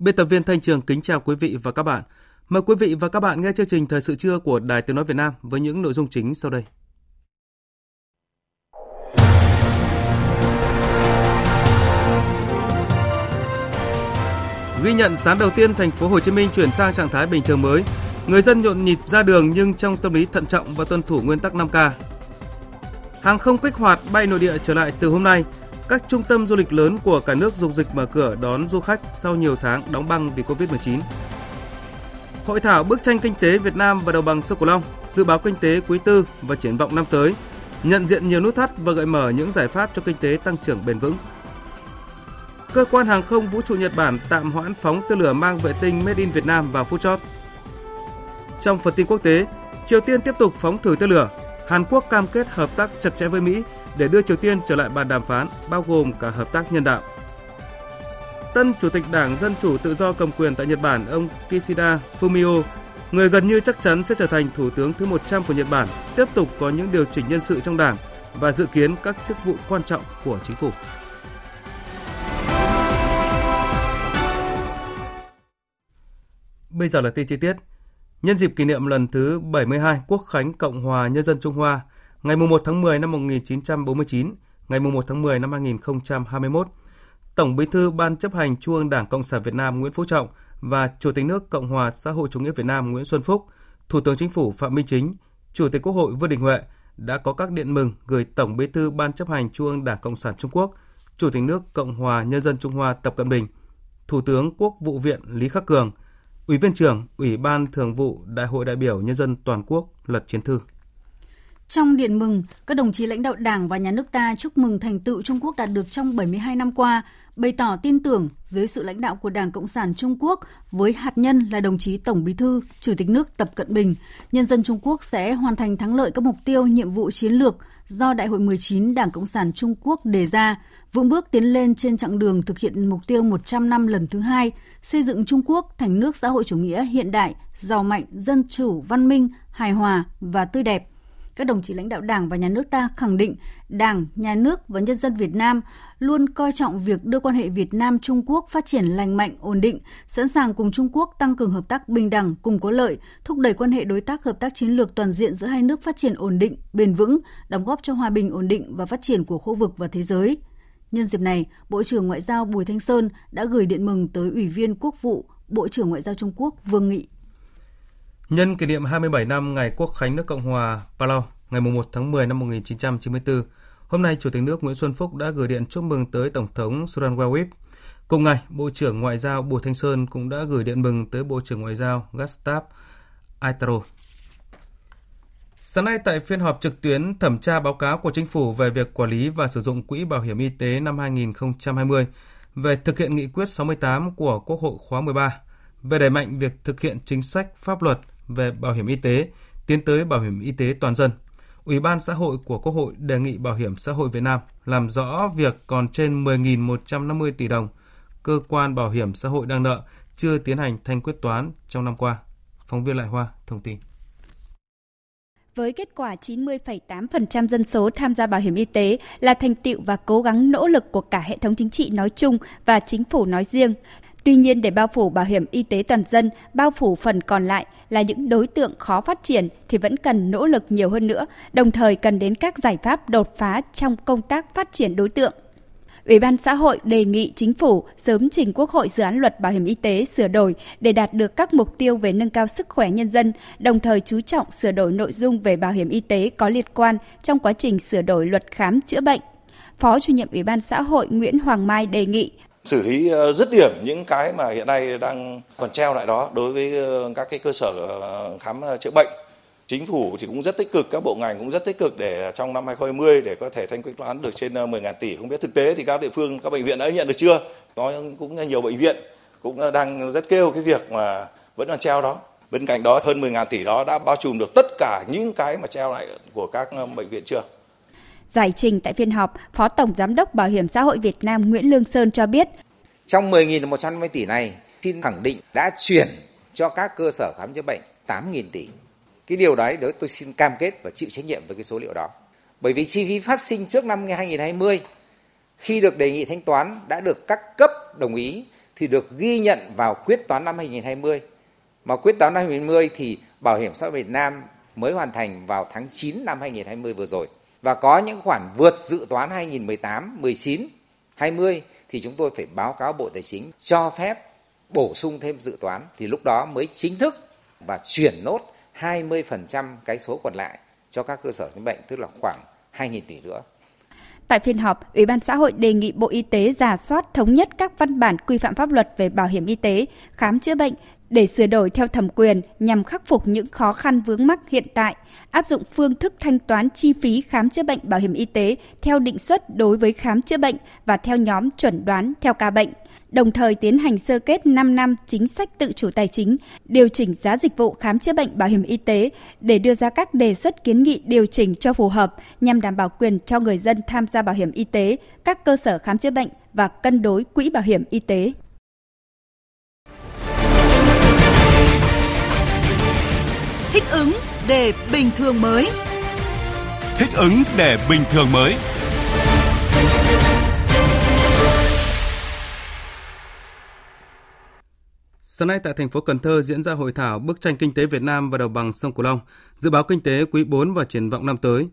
Biên tập viên Thanh Trường kính chào quý vị và các bạn. Mời quý vị và các bạn nghe chương trình Thời sự trưa của Đài Tiếng Nói Việt Nam với những nội dung chính sau đây. Ghi nhận sáng đầu tiên thành phố Hồ Chí Minh chuyển sang trạng thái bình thường mới. Người dân nhộn nhịp ra đường nhưng trong tâm lý thận trọng và tuân thủ nguyên tắc 5K. Hàng không kích hoạt bay nội địa trở lại từ hôm nay, các trung tâm du lịch lớn của cả nước dục dịch mở cửa đón du khách sau nhiều tháng đóng băng vì Covid-19. Hội thảo bức tranh kinh tế Việt Nam và đồng bằng sông Cửu Long, dự báo kinh tế quý tư và triển vọng năm tới, nhận diện nhiều nút thắt và gợi mở những giải pháp cho kinh tế tăng trưởng bền vững. Cơ quan hàng không vũ trụ Nhật Bản tạm hoãn phóng tên lửa mang vệ tinh Made in Việt Nam vào phút chót. Trong phần tin quốc tế, Triều Tiên tiếp tục phóng thử tên lửa. Hàn Quốc cam kết hợp tác chặt chẽ với Mỹ để đưa Triều Tiên trở lại bàn đàm phán, bao gồm cả hợp tác nhân đạo. Tân Chủ tịch Đảng Dân Chủ Tự do cầm quyền tại Nhật Bản, ông Kishida Fumio, người gần như chắc chắn sẽ trở thành Thủ tướng thứ 100 của Nhật Bản, tiếp tục có những điều chỉnh nhân sự trong Đảng và dự kiến các chức vụ quan trọng của chính phủ. Bây giờ là tin chi tiết. Nhân dịp kỷ niệm lần thứ 72 Quốc khánh Cộng hòa Nhân dân Trung Hoa, ngày 1 tháng 10 năm 1949, ngày 1 tháng 10 năm 2021, Tổng Bí thư Ban chấp hành Trung ương Đảng Cộng sản Việt Nam Nguyễn Phú Trọng và Chủ tịch nước Cộng hòa xã hội chủ nghĩa Việt Nam Nguyễn Xuân Phúc, Thủ tướng Chính phủ Phạm Minh Chính, Chủ tịch Quốc hội Vương Đình Huệ đã có các điện mừng gửi Tổng Bí thư Ban chấp hành Trung ương Đảng Cộng sản Trung Quốc, Chủ tịch nước Cộng hòa Nhân dân Trung Hoa Tập Cận Bình, Thủ tướng Quốc vụ viện Lý Khắc Cường, Ủy viên trưởng Ủy ban Thường vụ Đại hội đại biểu Nhân dân toàn quốc Lật Chiến Thư. Trong điện mừng, các đồng chí lãnh đạo Đảng và Nhà nước ta chúc mừng thành tựu Trung Quốc đạt được trong 72 năm qua, bày tỏ tin tưởng dưới sự lãnh đạo của Đảng Cộng sản Trung Quốc với hạt nhân là đồng chí Tổng Bí thư, Chủ tịch nước Tập Cận Bình, nhân dân Trung Quốc sẽ hoàn thành thắng lợi các mục tiêu, nhiệm vụ chiến lược do Đại hội 19 Đảng Cộng sản Trung Quốc đề ra, vững bước tiến lên trên chặng đường thực hiện mục tiêu 100 năm lần thứ hai, xây dựng Trung Quốc thành nước xã hội chủ nghĩa hiện đại, giàu mạnh, dân chủ, văn minh, hài hòa và tươi đẹp – các đồng chí lãnh đạo Đảng và Nhà nước ta khẳng định Đảng, Nhà nước và nhân dân Việt Nam luôn coi trọng việc đưa quan hệ Việt Nam Trung Quốc phát triển lành mạnh, ổn định, sẵn sàng cùng Trung Quốc tăng cường hợp tác bình đẳng, cùng có lợi, thúc đẩy quan hệ đối tác hợp tác chiến lược toàn diện giữa hai nước phát triển ổn định, bền vững, đóng góp cho hòa bình ổn định và phát triển của khu vực và thế giới. Nhân dịp này, Bộ trưởng Ngoại giao Bùi Thanh Sơn đã gửi điện mừng tới Ủy viên Quốc vụ Bộ trưởng Ngoại giao Trung Quốc Vương Nghị. Nhân kỷ niệm 27 năm ngày Quốc khánh nước Cộng hòa Palau ngày 1 tháng 10 năm 1994, hôm nay Chủ tịch nước Nguyễn Xuân Phúc đã gửi điện chúc mừng tới Tổng thống Suranwawip. Cùng ngày, Bộ trưởng Ngoại giao Bùi Thanh Sơn cũng đã gửi điện mừng tới Bộ trưởng Ngoại giao Gustav Aitaro. Sáng nay tại phiên họp trực tuyến thẩm tra báo cáo của Chính phủ về việc quản lý và sử dụng quỹ bảo hiểm y tế năm 2020 về thực hiện nghị quyết 68 của Quốc hội khóa 13 về đẩy mạnh việc thực hiện chính sách pháp luật về bảo hiểm y tế, tiến tới bảo hiểm y tế toàn dân. Ủy ban xã hội của Quốc hội đề nghị Bảo hiểm xã hội Việt Nam làm rõ việc còn trên 10.150 tỷ đồng cơ quan bảo hiểm xã hội đang nợ chưa tiến hành thanh quyết toán trong năm qua. Phóng viên Lại Hoa thông tin. Với kết quả 90,8% dân số tham gia bảo hiểm y tế là thành tựu và cố gắng nỗ lực của cả hệ thống chính trị nói chung và chính phủ nói riêng. Tuy nhiên để bao phủ bảo hiểm y tế toàn dân, bao phủ phần còn lại là những đối tượng khó phát triển thì vẫn cần nỗ lực nhiều hơn nữa, đồng thời cần đến các giải pháp đột phá trong công tác phát triển đối tượng. Ủy ban xã hội đề nghị chính phủ sớm trình Quốc hội dự án luật bảo hiểm y tế sửa đổi để đạt được các mục tiêu về nâng cao sức khỏe nhân dân, đồng thời chú trọng sửa đổi nội dung về bảo hiểm y tế có liên quan trong quá trình sửa đổi luật khám chữa bệnh. Phó chủ nhiệm Ủy ban xã hội Nguyễn Hoàng Mai đề nghị xử lý ờ, dứt điểm những cái mà hiện nay đang còn treo lại đó đối với ờ, các cái cơ sở ờ, khám chữa bệnh. Chính phủ thì cũng rất tích cực, các bộ ngành cũng rất tích cực để trong năm 2020 để có thể thanh quyết toán được trên 10 ngàn tỷ. Không biết thực tế thì các địa phương, các bệnh viện đã nhận được chưa? Có cũng nhiều bệnh viện cũng đang rất kêu cái việc mà vẫn còn treo đó. Bên cạnh đó, hơn 10 ngàn tỷ đó đã bao trùm được tất cả những cái mà treo lại của các bệnh viện chưa? Giải trình tại phiên họp, Phó Tổng Giám đốc Bảo hiểm xã hội Việt Nam Nguyễn Lương Sơn cho biết. Trong 10.150 tỷ này, xin khẳng định đã chuyển cho các cơ sở khám chữa bệnh 8.000 tỷ cái điều đấy tôi xin cam kết và chịu trách nhiệm với cái số liệu đó. Bởi vì chi phí phát sinh trước năm 2020 khi được đề nghị thanh toán đã được các cấp đồng ý thì được ghi nhận vào quyết toán năm 2020. Mà quyết toán năm 2020 thì Bảo hiểm xã hội Việt Nam mới hoàn thành vào tháng 9 năm 2020 vừa rồi. Và có những khoản vượt dự toán 2018, 19, 20 thì chúng tôi phải báo cáo Bộ Tài chính cho phép bổ sung thêm dự toán thì lúc đó mới chính thức và chuyển nốt 20% cái số còn lại cho các cơ sở khám bệnh, tức là khoảng 2.000 tỷ nữa. Tại phiên họp, Ủy ban xã hội đề nghị Bộ Y tế giả soát thống nhất các văn bản quy phạm pháp luật về bảo hiểm y tế, khám chữa bệnh để sửa đổi theo thẩm quyền nhằm khắc phục những khó khăn vướng mắc hiện tại, áp dụng phương thức thanh toán chi phí khám chữa bệnh bảo hiểm y tế theo định suất đối với khám chữa bệnh và theo nhóm chuẩn đoán theo ca bệnh đồng thời tiến hành sơ kết 5 năm chính sách tự chủ tài chính, điều chỉnh giá dịch vụ khám chữa bệnh bảo hiểm y tế để đưa ra các đề xuất kiến nghị điều chỉnh cho phù hợp nhằm đảm bảo quyền cho người dân tham gia bảo hiểm y tế, các cơ sở khám chữa bệnh và cân đối quỹ bảo hiểm y tế. Thích ứng để bình thường mới. Thích ứng để bình thường mới. Sáng nay tại thành phố Cần Thơ diễn ra hội thảo Bức tranh kinh tế Việt Nam và đồng bằng sông Cửu Long, dự báo kinh tế quý 4 và triển vọng năm tới.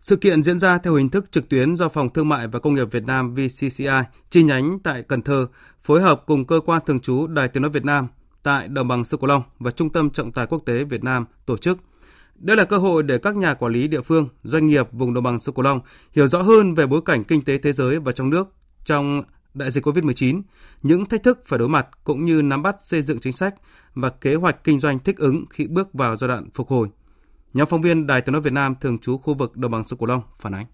Sự kiện diễn ra theo hình thức trực tuyến do Phòng Thương mại và Công nghiệp Việt Nam VCCI chi nhánh tại Cần Thơ phối hợp cùng cơ quan thường trú Đài Tiếng nói Việt Nam tại đồng bằng sông Cửu Long và Trung tâm Trọng tài Quốc tế Việt Nam tổ chức. Đây là cơ hội để các nhà quản lý địa phương, doanh nghiệp vùng đồng bằng sông Cửu Long hiểu rõ hơn về bối cảnh kinh tế thế giới và trong nước trong đại dịch COVID-19, những thách thức phải đối mặt cũng như nắm bắt xây dựng chính sách và kế hoạch kinh doanh thích ứng khi bước vào giai đoạn phục hồi. Nhóm phóng viên Đài Tiếng nói Việt Nam thường trú khu vực đồng bằng sông Cửu Long phản ánh.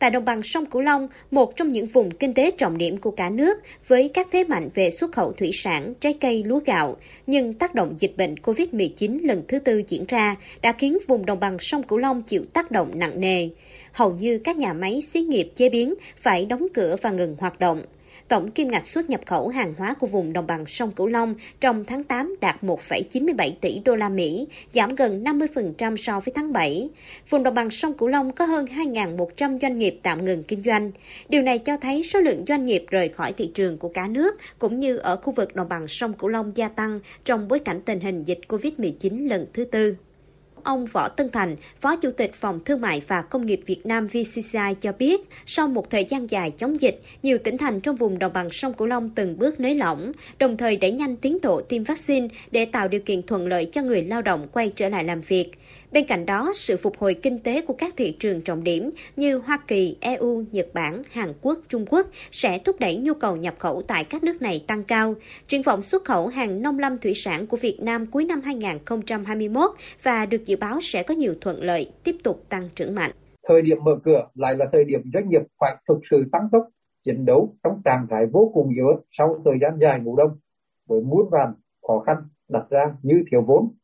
Tại đồng bằng sông Cửu Long, một trong những vùng kinh tế trọng điểm của cả nước với các thế mạnh về xuất khẩu thủy sản, trái cây, lúa gạo, nhưng tác động dịch bệnh COVID-19 lần thứ tư diễn ra đã khiến vùng đồng bằng sông Cửu Long chịu tác động nặng nề hầu như các nhà máy xí nghiệp chế biến phải đóng cửa và ngừng hoạt động. Tổng kim ngạch xuất nhập khẩu hàng hóa của vùng đồng bằng sông Cửu Long trong tháng 8 đạt 1,97 tỷ đô la Mỹ, giảm gần 50% so với tháng 7. Vùng đồng bằng sông Cửu Long có hơn 2.100 doanh nghiệp tạm ngừng kinh doanh. Điều này cho thấy số lượng doanh nghiệp rời khỏi thị trường của cả nước cũng như ở khu vực đồng bằng sông Cửu Long gia tăng trong bối cảnh tình hình dịch COVID-19 lần thứ tư. Ông Võ Tân Thành, Phó Chủ tịch Phòng Thương mại và Công nghiệp Việt Nam VCCI cho biết, sau một thời gian dài chống dịch, nhiều tỉnh thành trong vùng đồng bằng sông Cửu Long từng bước nới lỏng, đồng thời đẩy nhanh tiến độ tiêm vaccine để tạo điều kiện thuận lợi cho người lao động quay trở lại làm việc. Bên cạnh đó, sự phục hồi kinh tế của các thị trường trọng điểm như Hoa Kỳ, EU, Nhật Bản, Hàn Quốc, Trung Quốc sẽ thúc đẩy nhu cầu nhập khẩu tại các nước này tăng cao. Triển vọng xuất khẩu hàng nông lâm thủy sản của Việt Nam cuối năm 2021 và được dự báo sẽ có nhiều thuận lợi, tiếp tục tăng trưởng mạnh. Thời điểm mở cửa lại là thời điểm doanh nghiệp phải thực sự tăng tốc chiến đấu trong trạng thái vô cùng yếu sau thời gian dài ngủ đông với muôn vàn khó khăn đặt ra như thiếu vốn,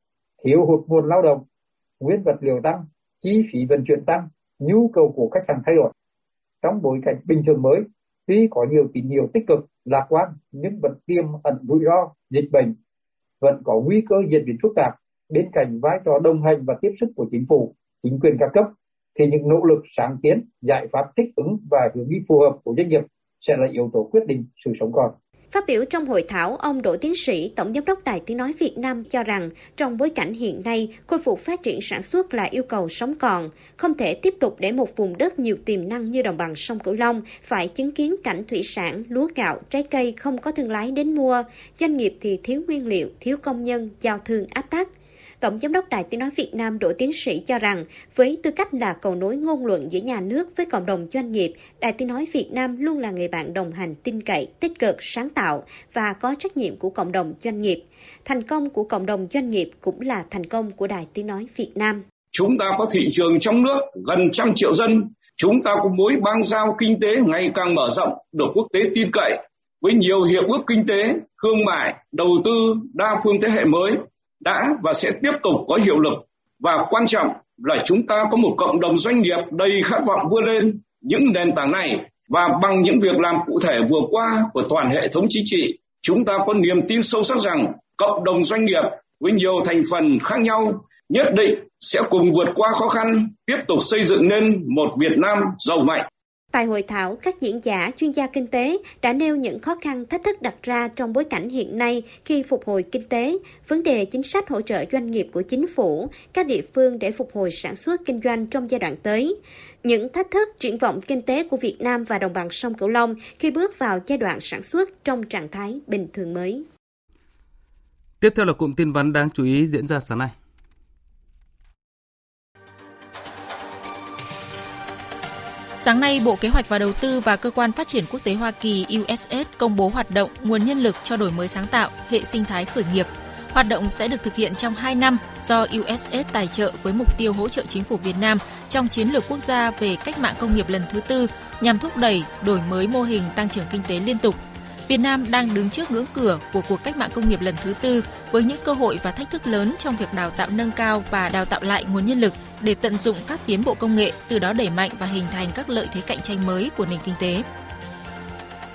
thiếu hụt nguồn lao động, nguyên vật liệu tăng, chi phí vận chuyển tăng, nhu cầu của khách hàng thay đổi. Trong bối cảnh bình thường mới, tuy có nhiều tín hiệu tích cực, lạc quan nhưng vẫn tiềm ẩn rủi ro dịch bệnh, vẫn có nguy cơ diễn biến phức tạp. Bên cạnh vai trò đồng hành và tiếp sức của chính phủ, chính quyền các cấp, thì những nỗ lực sáng kiến, giải pháp thích ứng và hướng đi phù hợp của doanh nghiệp sẽ là yếu tố quyết định sự sống còn. Phát biểu trong hội thảo, ông Đỗ Tiến Sĩ, Tổng Giám đốc Đài Tiếng Nói Việt Nam cho rằng trong bối cảnh hiện nay, khôi phục phát triển sản xuất là yêu cầu sống còn. Không thể tiếp tục để một vùng đất nhiều tiềm năng như đồng bằng sông Cửu Long phải chứng kiến cảnh thủy sản, lúa gạo, trái cây không có thương lái đến mua. Doanh nghiệp thì thiếu nguyên liệu, thiếu công nhân, giao thương ách tắc. Tổng Giám đốc Đài Tiếng Nói Việt Nam Đỗ Tiến Sĩ cho rằng, với tư cách là cầu nối ngôn luận giữa nhà nước với cộng đồng doanh nghiệp, Đài Tiếng Nói Việt Nam luôn là người bạn đồng hành tin cậy, tích cực, sáng tạo và có trách nhiệm của cộng đồng doanh nghiệp. Thành công của cộng đồng doanh nghiệp cũng là thành công của Đài Tiếng Nói Việt Nam. Chúng ta có thị trường trong nước gần trăm triệu dân, chúng ta có mối bang giao kinh tế ngày càng mở rộng, được quốc tế tin cậy, với nhiều hiệp ước kinh tế, thương mại, đầu tư đa phương thế hệ mới đã và sẽ tiếp tục có hiệu lực và quan trọng là chúng ta có một cộng đồng doanh nghiệp đầy khát vọng vươn lên những nền tảng này và bằng những việc làm cụ thể vừa qua của toàn hệ thống chính trị, chúng ta có niềm tin sâu sắc rằng cộng đồng doanh nghiệp với nhiều thành phần khác nhau nhất định sẽ cùng vượt qua khó khăn, tiếp tục xây dựng nên một Việt Nam giàu mạnh. Tại hội thảo, các diễn giả, chuyên gia kinh tế đã nêu những khó khăn thách thức đặt ra trong bối cảnh hiện nay khi phục hồi kinh tế, vấn đề chính sách hỗ trợ doanh nghiệp của chính phủ, các địa phương để phục hồi sản xuất kinh doanh trong giai đoạn tới. Những thách thức triển vọng kinh tế của Việt Nam và đồng bằng sông Cửu Long khi bước vào giai đoạn sản xuất trong trạng thái bình thường mới. Tiếp theo là cụm tin vắn đáng chú ý diễn ra sáng nay. Sáng nay, Bộ Kế hoạch và Đầu tư và Cơ quan Phát triển Quốc tế Hoa Kỳ USS công bố hoạt động nguồn nhân lực cho đổi mới sáng tạo, hệ sinh thái khởi nghiệp. Hoạt động sẽ được thực hiện trong 2 năm do USS tài trợ với mục tiêu hỗ trợ chính phủ Việt Nam trong chiến lược quốc gia về cách mạng công nghiệp lần thứ tư nhằm thúc đẩy đổi mới mô hình tăng trưởng kinh tế liên tục. Việt Nam đang đứng trước ngưỡng cửa của cuộc cách mạng công nghiệp lần thứ tư với những cơ hội và thách thức lớn trong việc đào tạo nâng cao và đào tạo lại nguồn nhân lực để tận dụng các tiến bộ công nghệ, từ đó đẩy mạnh và hình thành các lợi thế cạnh tranh mới của nền kinh tế.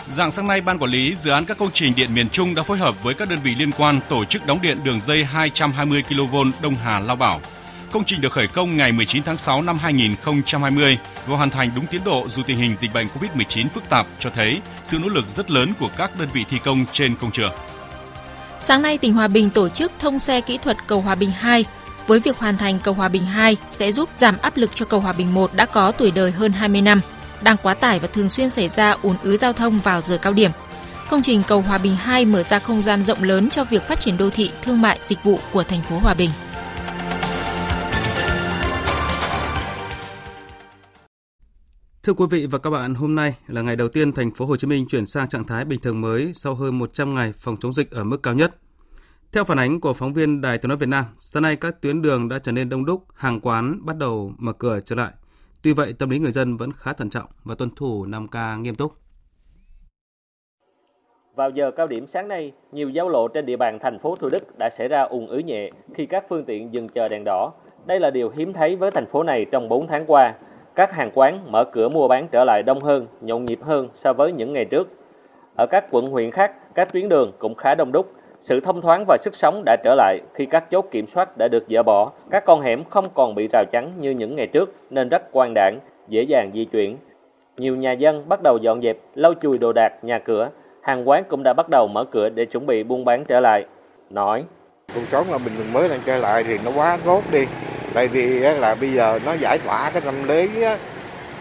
Dạng sáng nay, Ban Quản lý Dự án các công trình điện miền Trung đã phối hợp với các đơn vị liên quan tổ chức đóng điện đường dây 220 kV Đông Hà Lao Bảo. Công trình được khởi công ngày 19 tháng 6 năm 2020 và hoàn thành đúng tiến độ dù tình hình dịch bệnh COVID-19 phức tạp cho thấy sự nỗ lực rất lớn của các đơn vị thi công trên công trường. Sáng nay, tỉnh Hòa Bình tổ chức thông xe kỹ thuật cầu Hòa Bình 2 với việc hoàn thành cầu Hòa Bình 2 sẽ giúp giảm áp lực cho cầu Hòa Bình 1 đã có tuổi đời hơn 20 năm, đang quá tải và thường xuyên xảy ra ùn ứ giao thông vào giờ cao điểm. Công trình cầu Hòa Bình 2 mở ra không gian rộng lớn cho việc phát triển đô thị, thương mại, dịch vụ của thành phố Hòa Bình. Thưa quý vị và các bạn, hôm nay là ngày đầu tiên thành phố Hồ Chí Minh chuyển sang trạng thái bình thường mới sau hơn 100 ngày phòng chống dịch ở mức cao nhất. Theo phản ánh của phóng viên Đài Tiếng nói Việt Nam, sáng nay các tuyến đường đã trở nên đông đúc, hàng quán bắt đầu mở cửa trở lại. Tuy vậy, tâm lý người dân vẫn khá thận trọng và tuân thủ 5K nghiêm túc. Vào giờ cao điểm sáng nay, nhiều giao lộ trên địa bàn thành phố Thủ Đức đã xảy ra ùn ứ nhẹ khi các phương tiện dừng chờ đèn đỏ. Đây là điều hiếm thấy với thành phố này trong 4 tháng qua. Các hàng quán mở cửa mua bán trở lại đông hơn, nhộn nhịp hơn so với những ngày trước. Ở các quận huyện khác, các tuyến đường cũng khá đông đúc, sự thông thoáng và sức sống đã trở lại khi các chốt kiểm soát đã được dỡ bỏ. Các con hẻm không còn bị rào chắn như những ngày trước nên rất quan đảng, dễ dàng di chuyển. Nhiều nhà dân bắt đầu dọn dẹp, lau chùi đồ đạc, nhà cửa. Hàng quán cũng đã bắt đầu mở cửa để chuẩn bị buôn bán trở lại. Nói Cuộc sống là bình thường mới đang trở lại thì nó quá tốt đi. Tại vì là bây giờ nó giải tỏa cái tâm lý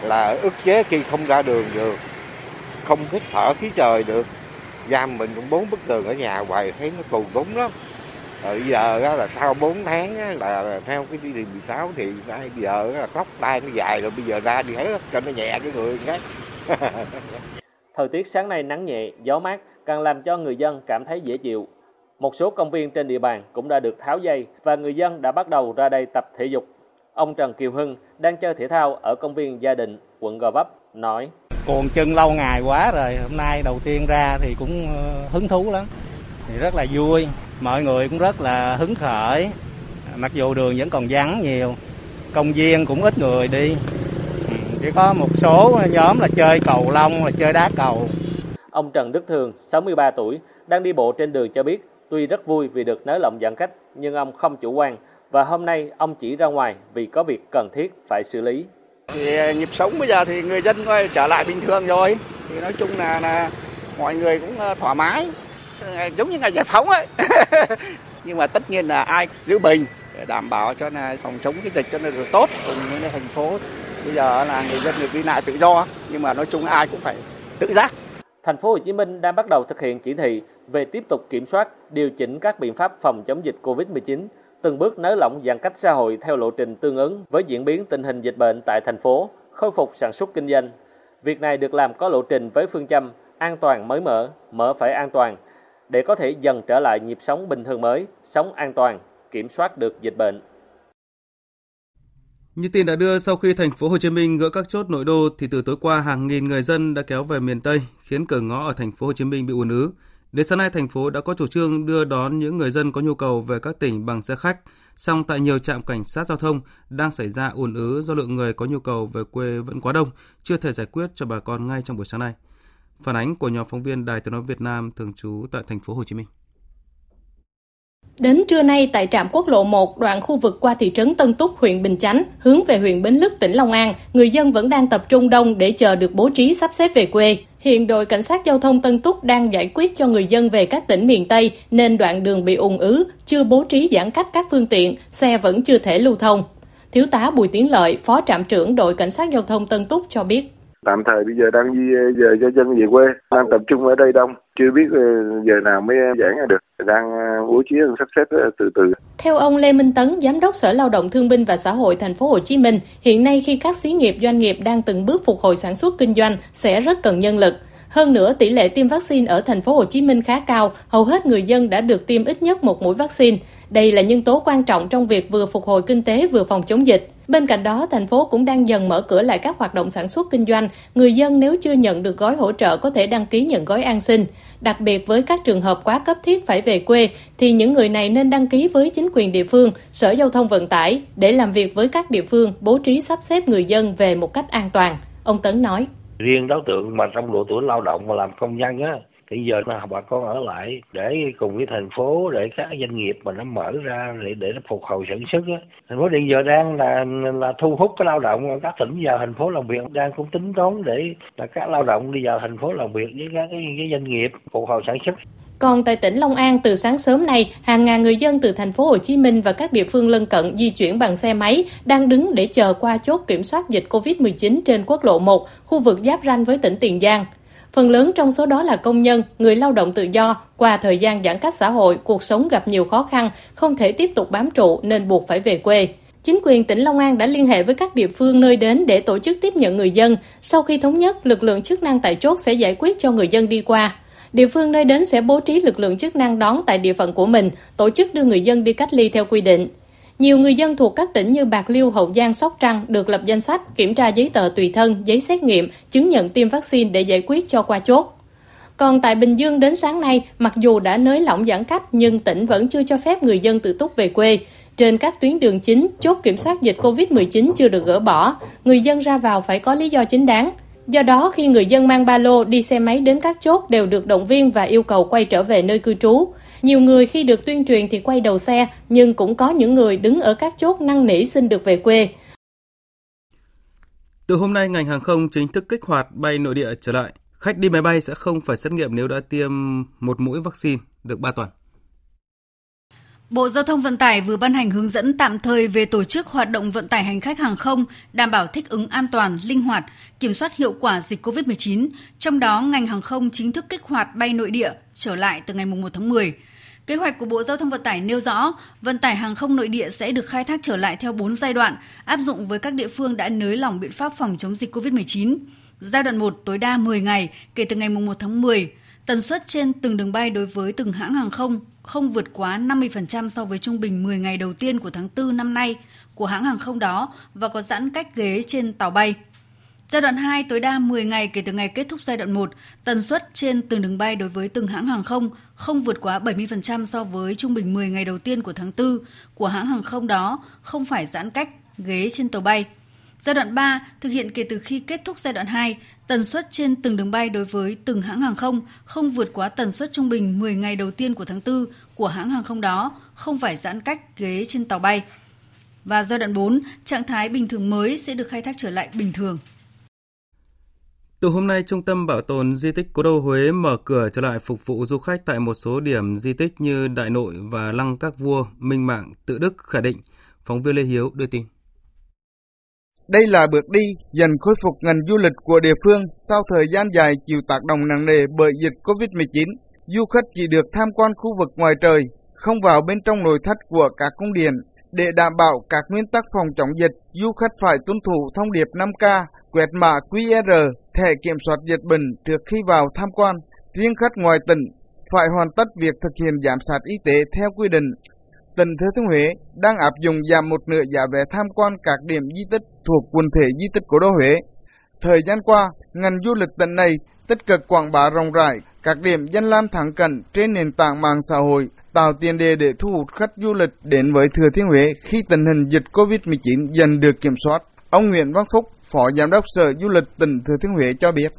là ức chế khi không ra đường được, không hít thở khí trời được. Giam mình cũng bốn bức tường ở nhà hoài thấy nó tù đúng lắm. Rồi bây giờ là sau 4 tháng là theo cái chỉ thị 16 thì bây giờ là tóc tay nó dài rồi bây giờ ra đi hết cho nó nhẹ cái người khác. Thời tiết sáng nay nắng nhẹ, gió mát càng làm cho người dân cảm thấy dễ chịu. Một số công viên trên địa bàn cũng đã được tháo dây và người dân đã bắt đầu ra đây tập thể dục. Ông Trần Kiều Hưng đang chơi thể thao ở công viên Gia Định, quận Gò Vấp, nói. Cuồng chân lâu ngày quá rồi hôm nay đầu tiên ra thì cũng ờ, hứng thú lắm. Thì rất là vui mọi người cũng rất là hứng khởi. Mặc dù đường vẫn còn vắng nhiều công viên cũng ít người đi. Ừ, chỉ có một số nhóm là chơi cầu lông là chơi đá cầu. Ông Trần Đức Thường 63 tuổi đang đi bộ trên đường cho biết tuy rất vui vì được nới lỏng giãn cách nhưng ông không chủ quan và hôm nay ông chỉ ra ngoài vì có việc cần thiết phải xử lý. Thì à, nhịp sống bây giờ thì người dân coi trở lại bình thường rồi. Thì nói chung là là mọi người cũng à, thoải mái. À, giống như ngày giải phóng ấy. Nhưng mà tất nhiên là ai giữ bình để đảm bảo cho là phòng chống cái dịch cho nó được tốt cùng với thành phố. Bây giờ là người dân được đi lại tự do nhưng mà nói chung ai cũng phải tự giác. Thành phố Hồ Chí Minh đang bắt đầu thực hiện chỉ thị về tiếp tục kiểm soát, điều chỉnh các biện pháp phòng chống dịch COVID-19 từng bước nới lỏng giãn cách xã hội theo lộ trình tương ứng với diễn biến tình hình dịch bệnh tại thành phố, khôi phục sản xuất kinh doanh. Việc này được làm có lộ trình với phương châm an toàn mới mở, mở phải an toàn để có thể dần trở lại nhịp sống bình thường mới, sống an toàn, kiểm soát được dịch bệnh. Như tin đã đưa, sau khi thành phố Hồ Chí Minh gỡ các chốt nội đô thì từ tối qua hàng nghìn người dân đã kéo về miền Tây, khiến cửa ngõ ở thành phố Hồ Chí Minh bị ùn ứ. Đến sáng nay thành phố đã có chủ trương đưa đón những người dân có nhu cầu về các tỉnh bằng xe khách, song tại nhiều trạm cảnh sát giao thông đang xảy ra ùn ứ do lượng người có nhu cầu về quê vẫn quá đông, chưa thể giải quyết cho bà con ngay trong buổi sáng nay. Phản ánh của nhóm phóng viên Đài Tiếng nói Việt Nam thường trú tại thành phố Hồ Chí Minh. Đến trưa nay tại trạm quốc lộ 1 đoạn khu vực qua thị trấn Tân Túc, huyện Bình Chánh, hướng về huyện Bến Lức, tỉnh Long An, người dân vẫn đang tập trung đông để chờ được bố trí sắp xếp về quê. Hiện đội cảnh sát giao thông Tân Túc đang giải quyết cho người dân về các tỉnh miền Tây nên đoạn đường bị ùn ứ, chưa bố trí giãn cách các phương tiện, xe vẫn chưa thể lưu thông. Thiếu tá Bùi Tiến Lợi, Phó trạm trưởng đội cảnh sát giao thông Tân Túc cho biết. Tạm thời bây giờ đang di ờ, dời cho dân về quê, đang tập trung ở đây đông, chưa biết ờ, giờ nào mới ờ, giãn được, đang bố trí sắp xếp từ từ. Theo ông Lê Minh Tấn, giám đốc Sở Lao động Thương binh và Xã hội thành phố Hồ Chí Minh, hiện nay khi các xí nghiệp doanh nghiệp đang từng bước phục hồi sản xuất kinh doanh sẽ rất cần nhân lực. Hơn nữa, tỷ lệ tiêm vaccine ở thành phố Hồ Chí Minh khá cao, hầu hết người dân đã được tiêm ít nhất một mũi vaccine. Đây là nhân tố quan trọng trong việc vừa phục hồi kinh tế vừa phòng chống dịch. Bên cạnh đó, thành phố cũng đang dần mở cửa lại các hoạt động sản xuất kinh doanh. Người dân nếu chưa nhận được gói hỗ trợ có thể đăng ký nhận gói an sinh. Đặc biệt với các trường hợp quá cấp thiết phải về quê thì những người này nên đăng ký với chính quyền địa phương, Sở Giao thông Vận tải để làm việc với các địa phương bố trí sắp xếp người dân về một cách an toàn. Ông Tấn nói. Riêng đối tượng mà trong độ tuổi lao động mà làm công nhân á thì giờ là bà con ở lại để cùng với thành phố để các doanh nghiệp mà nó mở ra để để nó phục hồi sản xuất á. Thành phố hiện giờ đang là là thu hút cái lao động các tỉnh vào thành phố làm việc đang cũng tính toán để là các lao động đi vào thành phố làm việc với các cái, cái doanh nghiệp phục hồi sản xuất còn tại tỉnh Long An từ sáng sớm nay, hàng ngàn người dân từ thành phố Hồ Chí Minh và các địa phương lân cận di chuyển bằng xe máy đang đứng để chờ qua chốt kiểm soát dịch COVID-19 trên quốc lộ 1, khu vực giáp ranh với tỉnh Tiền Giang. Phần lớn trong số đó là công nhân, người lao động tự do, qua thời gian giãn cách xã hội, cuộc sống gặp nhiều khó khăn, không thể tiếp tục bám trụ nên buộc phải về quê. Chính quyền tỉnh Long An đã liên hệ với các địa phương nơi đến để tổ chức tiếp nhận người dân. Sau khi thống nhất, lực lượng chức năng tại chốt sẽ giải quyết cho người dân đi qua. Địa phương nơi đến sẽ bố trí lực lượng chức năng đón tại địa phận của mình, tổ chức đưa người dân đi cách ly theo quy định. Nhiều người dân thuộc các tỉnh như Bạc Liêu, Hậu Giang, Sóc Trăng được lập danh sách, kiểm tra giấy tờ tùy thân, giấy xét nghiệm, chứng nhận tiêm vaccine để giải quyết cho qua chốt. Còn tại Bình Dương đến sáng nay, mặc dù đã nới lỏng giãn cách nhưng tỉnh vẫn chưa cho phép người dân tự túc về quê. Trên các tuyến đường chính, chốt kiểm soát dịch COVID-19 chưa được gỡ bỏ, người dân ra vào phải có lý do chính đáng. Do đó, khi người dân mang ba lô đi xe máy đến các chốt đều được động viên và yêu cầu quay trở về nơi cư trú. Nhiều người khi được tuyên truyền thì quay đầu xe, nhưng cũng có những người đứng ở các chốt năn nỉ xin được về quê. Từ hôm nay, ngành hàng không chính thức kích hoạt bay nội địa trở lại. Khách đi máy bay sẽ không phải xét nghiệm nếu đã tiêm một mũi vaccine được 3 tuần. Bộ Giao thông Vận tải vừa ban hành hướng dẫn tạm thời về tổ chức hoạt động vận tải hành khách hàng không, đảm bảo thích ứng an toàn, linh hoạt, kiểm soát hiệu quả dịch COVID-19. Trong đó, ngành hàng không chính thức kích hoạt bay nội địa trở lại từ ngày 1 tháng 10. Kế hoạch của Bộ Giao thông Vận tải nêu rõ, vận tải hàng không nội địa sẽ được khai thác trở lại theo 4 giai đoạn, áp dụng với các địa phương đã nới lỏng biện pháp phòng chống dịch COVID-19. Giai đoạn 1 tối đa 10 ngày kể từ ngày 1 tháng 10, tần suất trên từng đường bay đối với từng hãng hàng không không vượt quá 50% so với trung bình 10 ngày đầu tiên của tháng 4 năm nay của hãng hàng không đó và có giãn cách ghế trên tàu bay. Giai đoạn 2 tối đa 10 ngày kể từ ngày kết thúc giai đoạn 1, tần suất trên từng đường bay đối với từng hãng hàng không không vượt quá 70% so với trung bình 10 ngày đầu tiên của tháng 4 của hãng hàng không đó, không phải giãn cách ghế trên tàu bay. Giai đoạn 3 thực hiện kể từ khi kết thúc giai đoạn 2, tần suất trên từng đường bay đối với từng hãng hàng không không vượt quá tần suất trung bình 10 ngày đầu tiên của tháng 4 của hãng hàng không đó, không phải giãn cách ghế trên tàu bay. Và giai đoạn 4, trạng thái bình thường mới sẽ được khai thác trở lại bình thường. Từ hôm nay, Trung tâm Bảo tồn Di tích Cố đô Huế mở cửa trở lại phục vụ du khách tại một số điểm di tích như Đại Nội và Lăng Các Vua, Minh Mạng, Tự Đức, Khải Định. Phóng viên Lê Hiếu đưa tin. Đây là bước đi dần khôi phục ngành du lịch của địa phương sau thời gian dài chịu tác động nặng nề bởi dịch Covid-19. Du khách chỉ được tham quan khu vực ngoài trời, không vào bên trong nội thất của các cung điện. Để đảm bảo các nguyên tắc phòng chống dịch, du khách phải tuân thủ thông điệp 5K, quẹt mã QR, thẻ kiểm soát dịch bệnh trước khi vào tham quan. Riêng khách ngoài tỉnh phải hoàn tất việc thực hiện giám sát y tế theo quy định. Tỉnh Thừa Thiên Huế đang áp dụng giảm một nửa giá vé tham quan các điểm di tích thuộc quần thể di tích Cố đô Huế. Thời gian qua, ngành du lịch tỉnh này tích cực quảng bá rộng rãi các điểm danh lam thắng cảnh trên nền tảng mạng xã hội, tạo tiền đề để thu hút khách du lịch đến với Thừa Thiên Huế khi tình hình dịch COVID-19 dần được kiểm soát. Ông Nguyễn Văn Phúc, Phó Giám đốc Sở Du lịch tỉnh Thừa Thiên Huế cho biết.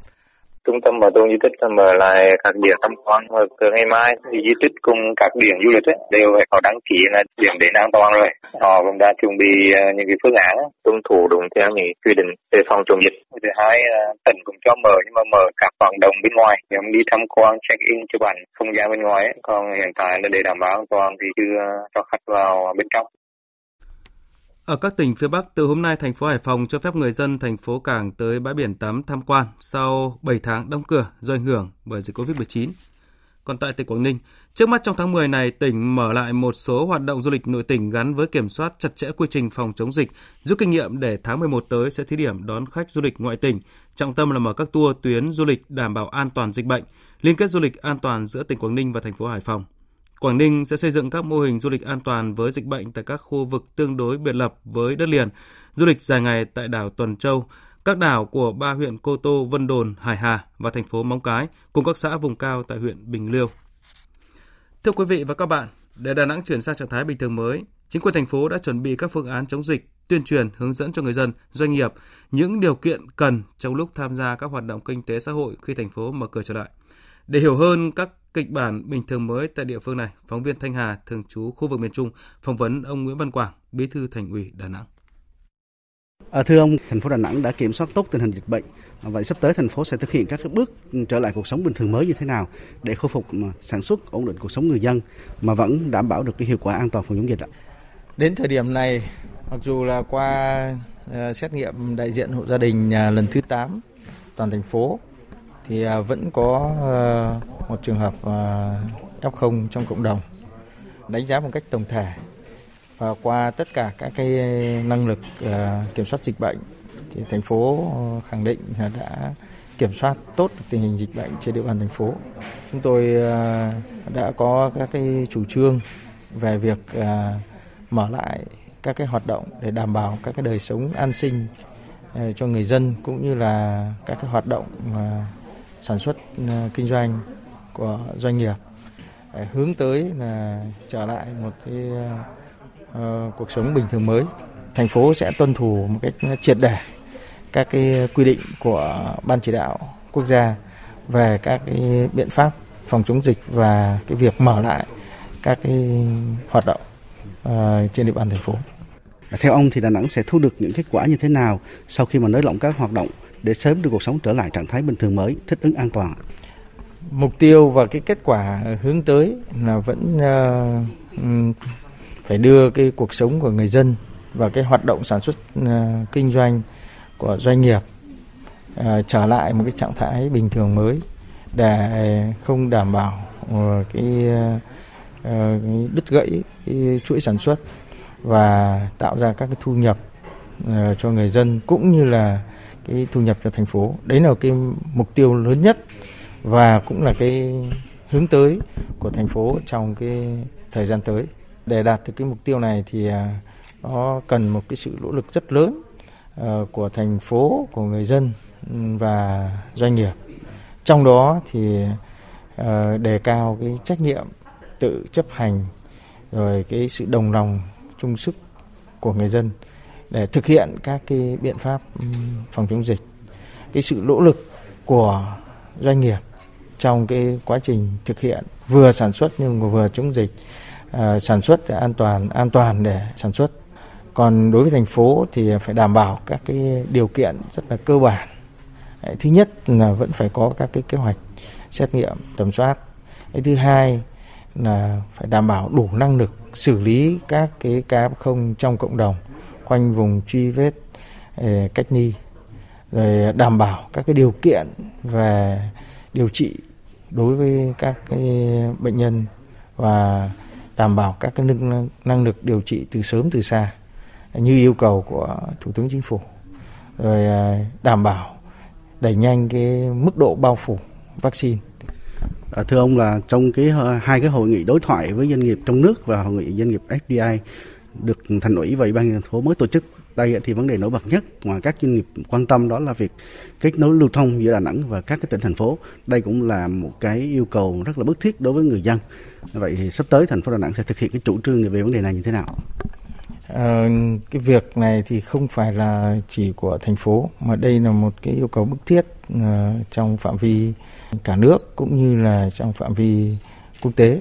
Trung tâm bảo tồn di tích mở lại các điểm tham quan và từ ngày mai thì di tích cùng các điểm du lịch ấy, đều phải có đăng ký là điểm đến an toàn rồi. Họ cũng đã chuẩn bị ờ, những cái phương án tuân thủ đúng theo những quy định về phòng chống dịch. Thứ hai ờ, tỉnh cũng cho mở nhưng mà mở các hoạt động bên ngoài, nhóm đi tham quan, check in chụp ảnh không gian bên ngoài. Ấy. Còn hiện tại là để đảm bảo an toàn thì chưa ờ, cho khách vào bên trong. Ở các tỉnh phía Bắc, từ hôm nay thành phố Hải Phòng cho phép người dân thành phố Cảng tới bãi biển tắm tham quan sau 7 tháng đóng cửa do ảnh hưởng bởi dịch Covid-19. Còn tại tỉnh Quảng Ninh, trước mắt trong tháng 10 này, tỉnh mở lại một số hoạt động du lịch nội tỉnh gắn với kiểm soát chặt chẽ quy trình phòng chống dịch, rút kinh nghiệm để tháng 11 tới sẽ thí điểm đón khách du lịch ngoại tỉnh. Trọng tâm là mở các tour tuyến du lịch đảm bảo an toàn dịch bệnh, liên kết du lịch an toàn giữa tỉnh Quảng Ninh và thành phố Hải Phòng. Quảng Ninh sẽ xây dựng các mô hình du lịch an toàn với dịch bệnh tại các khu vực tương đối biệt lập với đất liền, du lịch dài ngày tại đảo Tuần Châu, các đảo của ba huyện Cô Tô, Vân Đồn, Hải Hà và thành phố Móng Cái cùng các xã vùng cao tại huyện Bình Liêu. Thưa quý vị và các bạn, để Đà Nẵng chuyển sang trạng thái bình thường mới, chính quyền thành phố đã chuẩn bị các phương án chống dịch, tuyên truyền, hướng dẫn cho người dân, doanh nghiệp những điều kiện cần trong lúc tham gia các hoạt động kinh tế xã hội khi thành phố mở cửa trở lại. Để hiểu hơn các kịch bản bình thường mới tại địa phương này, phóng viên Thanh Hà, thường trú khu vực miền Trung, phỏng vấn ông Nguyễn Văn Quảng, bí thư thành ủy Đà Nẵng. À, thưa ông, thành phố Đà Nẵng đã kiểm soát tốt tình hình dịch bệnh. À, vậy sắp tới thành phố sẽ thực hiện các bước trở lại cuộc sống bình thường mới như thế nào để khôi phục sản xuất, ổn định cuộc sống người dân mà vẫn đảm bảo được cái hiệu quả an toàn phòng chống dịch ạ? Đến thời điểm này, mặc dù là qua uh, xét nghiệm đại diện hộ gia đình uh, lần thứ 8 toàn thành phố thì à, vẫn có ờ, một trường hợp ờ, F0 trong cộng đồng. Đánh giá một cách tổng thể và qua tất cả các cái năng lực ờ, kiểm soát dịch bệnh thì thành phố khẳng định là đã kiểm soát tốt tình hình dịch bệnh trên địa bàn thành phố. Chúng tôi đã có các cái chủ trương về việc mở lại các cái hoạt động để đảm bảo các cái đời sống an sinh cho người dân cũng như là các cái hoạt động sản xuất ờ, kinh doanh của doanh nghiệp để hướng tới là trở lại một cái uh, cuộc sống bình thường mới. Thành phố sẽ tuân thủ một cách triệt để các cái quy định của ban chỉ đạo quốc gia về các cái biện pháp phòng chống dịch và cái việc mở lại các cái hoạt động uh, trên địa bàn thành phố. Theo ông thì Đà Nẵng sẽ thu được những kết quả như thế nào sau khi mà nới lỏng các hoạt động để sớm đưa cuộc sống trở lại trạng thái bình thường mới, thích ứng an toàn? Mục tiêu và cái kết quả hướng tới là vẫn uh, phải đưa cái cuộc sống của người dân và cái hoạt động sản xuất uh, kinh doanh của doanh nghiệp uh, trở lại một cái trạng thái bình thường mới để không đảm bảo uh, cái, uh, cái đứt gãy cái chuỗi sản xuất và tạo ra các cái thu nhập uh, cho người dân cũng như là cái thu nhập cho thành phố. Đấy là cái mục tiêu lớn nhất và cũng là cái hướng tới của thành phố trong cái thời gian tới. Để đạt được cái mục tiêu này thì à, nó cần một cái sự nỗ lực rất lớn ờ, của thành phố, của người dân ừ, và doanh nghiệp. Trong đó thì ờ, đề cao cái trách nhiệm tự chấp hành rồi cái sự đồng lòng, chung sức của người dân để thực hiện các cái biện pháp ừ, phòng chống dịch. Cái sự nỗ lực của doanh nghiệp trong cái quá trình thực hiện vừa sản xuất nhưng vừa chống dịch à, sản xuất để an toàn an toàn để sản xuất. Còn đối với thành phố thì phải đảm bảo các cái điều kiện rất là cơ bản. Thứ nhất là vẫn phải có các cái kế hoạch xét nghiệm tầm soát. Thứ hai là phải đảm bảo đủ năng lực xử lý các cái ca không trong cộng đồng quanh vùng truy vết ờ, cách ly rồi đảm bảo các cái điều kiện về điều trị đối với các cái bệnh nhân và đảm bảo các cái năng, năng lực điều trị từ sớm từ xa như yêu cầu của Thủ tướng Chính phủ rồi ờ, đảm bảo đẩy nhanh cái mức độ bao phủ vaccine. À, thưa ông là trong cái ờ, hai cái hội nghị đối thoại với doanh nghiệp trong nước và hội nghị doanh nghiệp FDI được thành ủy và ủy ban thành phố mới tổ chức đây thì vấn đề nổi bật nhất mà các doanh nghiệp quan tâm đó là việc kết nối lưu thông giữa Đà Nẵng và các cái tỉnh thành phố. Đây cũng là một cái yêu cầu rất là bức thiết đối với người dân. Vậy thì sắp tới thành phố Đà Nẵng sẽ thực hiện cái chủ trương về vấn đề này như thế nào? À, cái việc này thì không phải là chỉ của thành phố mà đây là một cái yêu cầu bức thiết uh, trong phạm vi cả nước cũng như là trong phạm vi quốc tế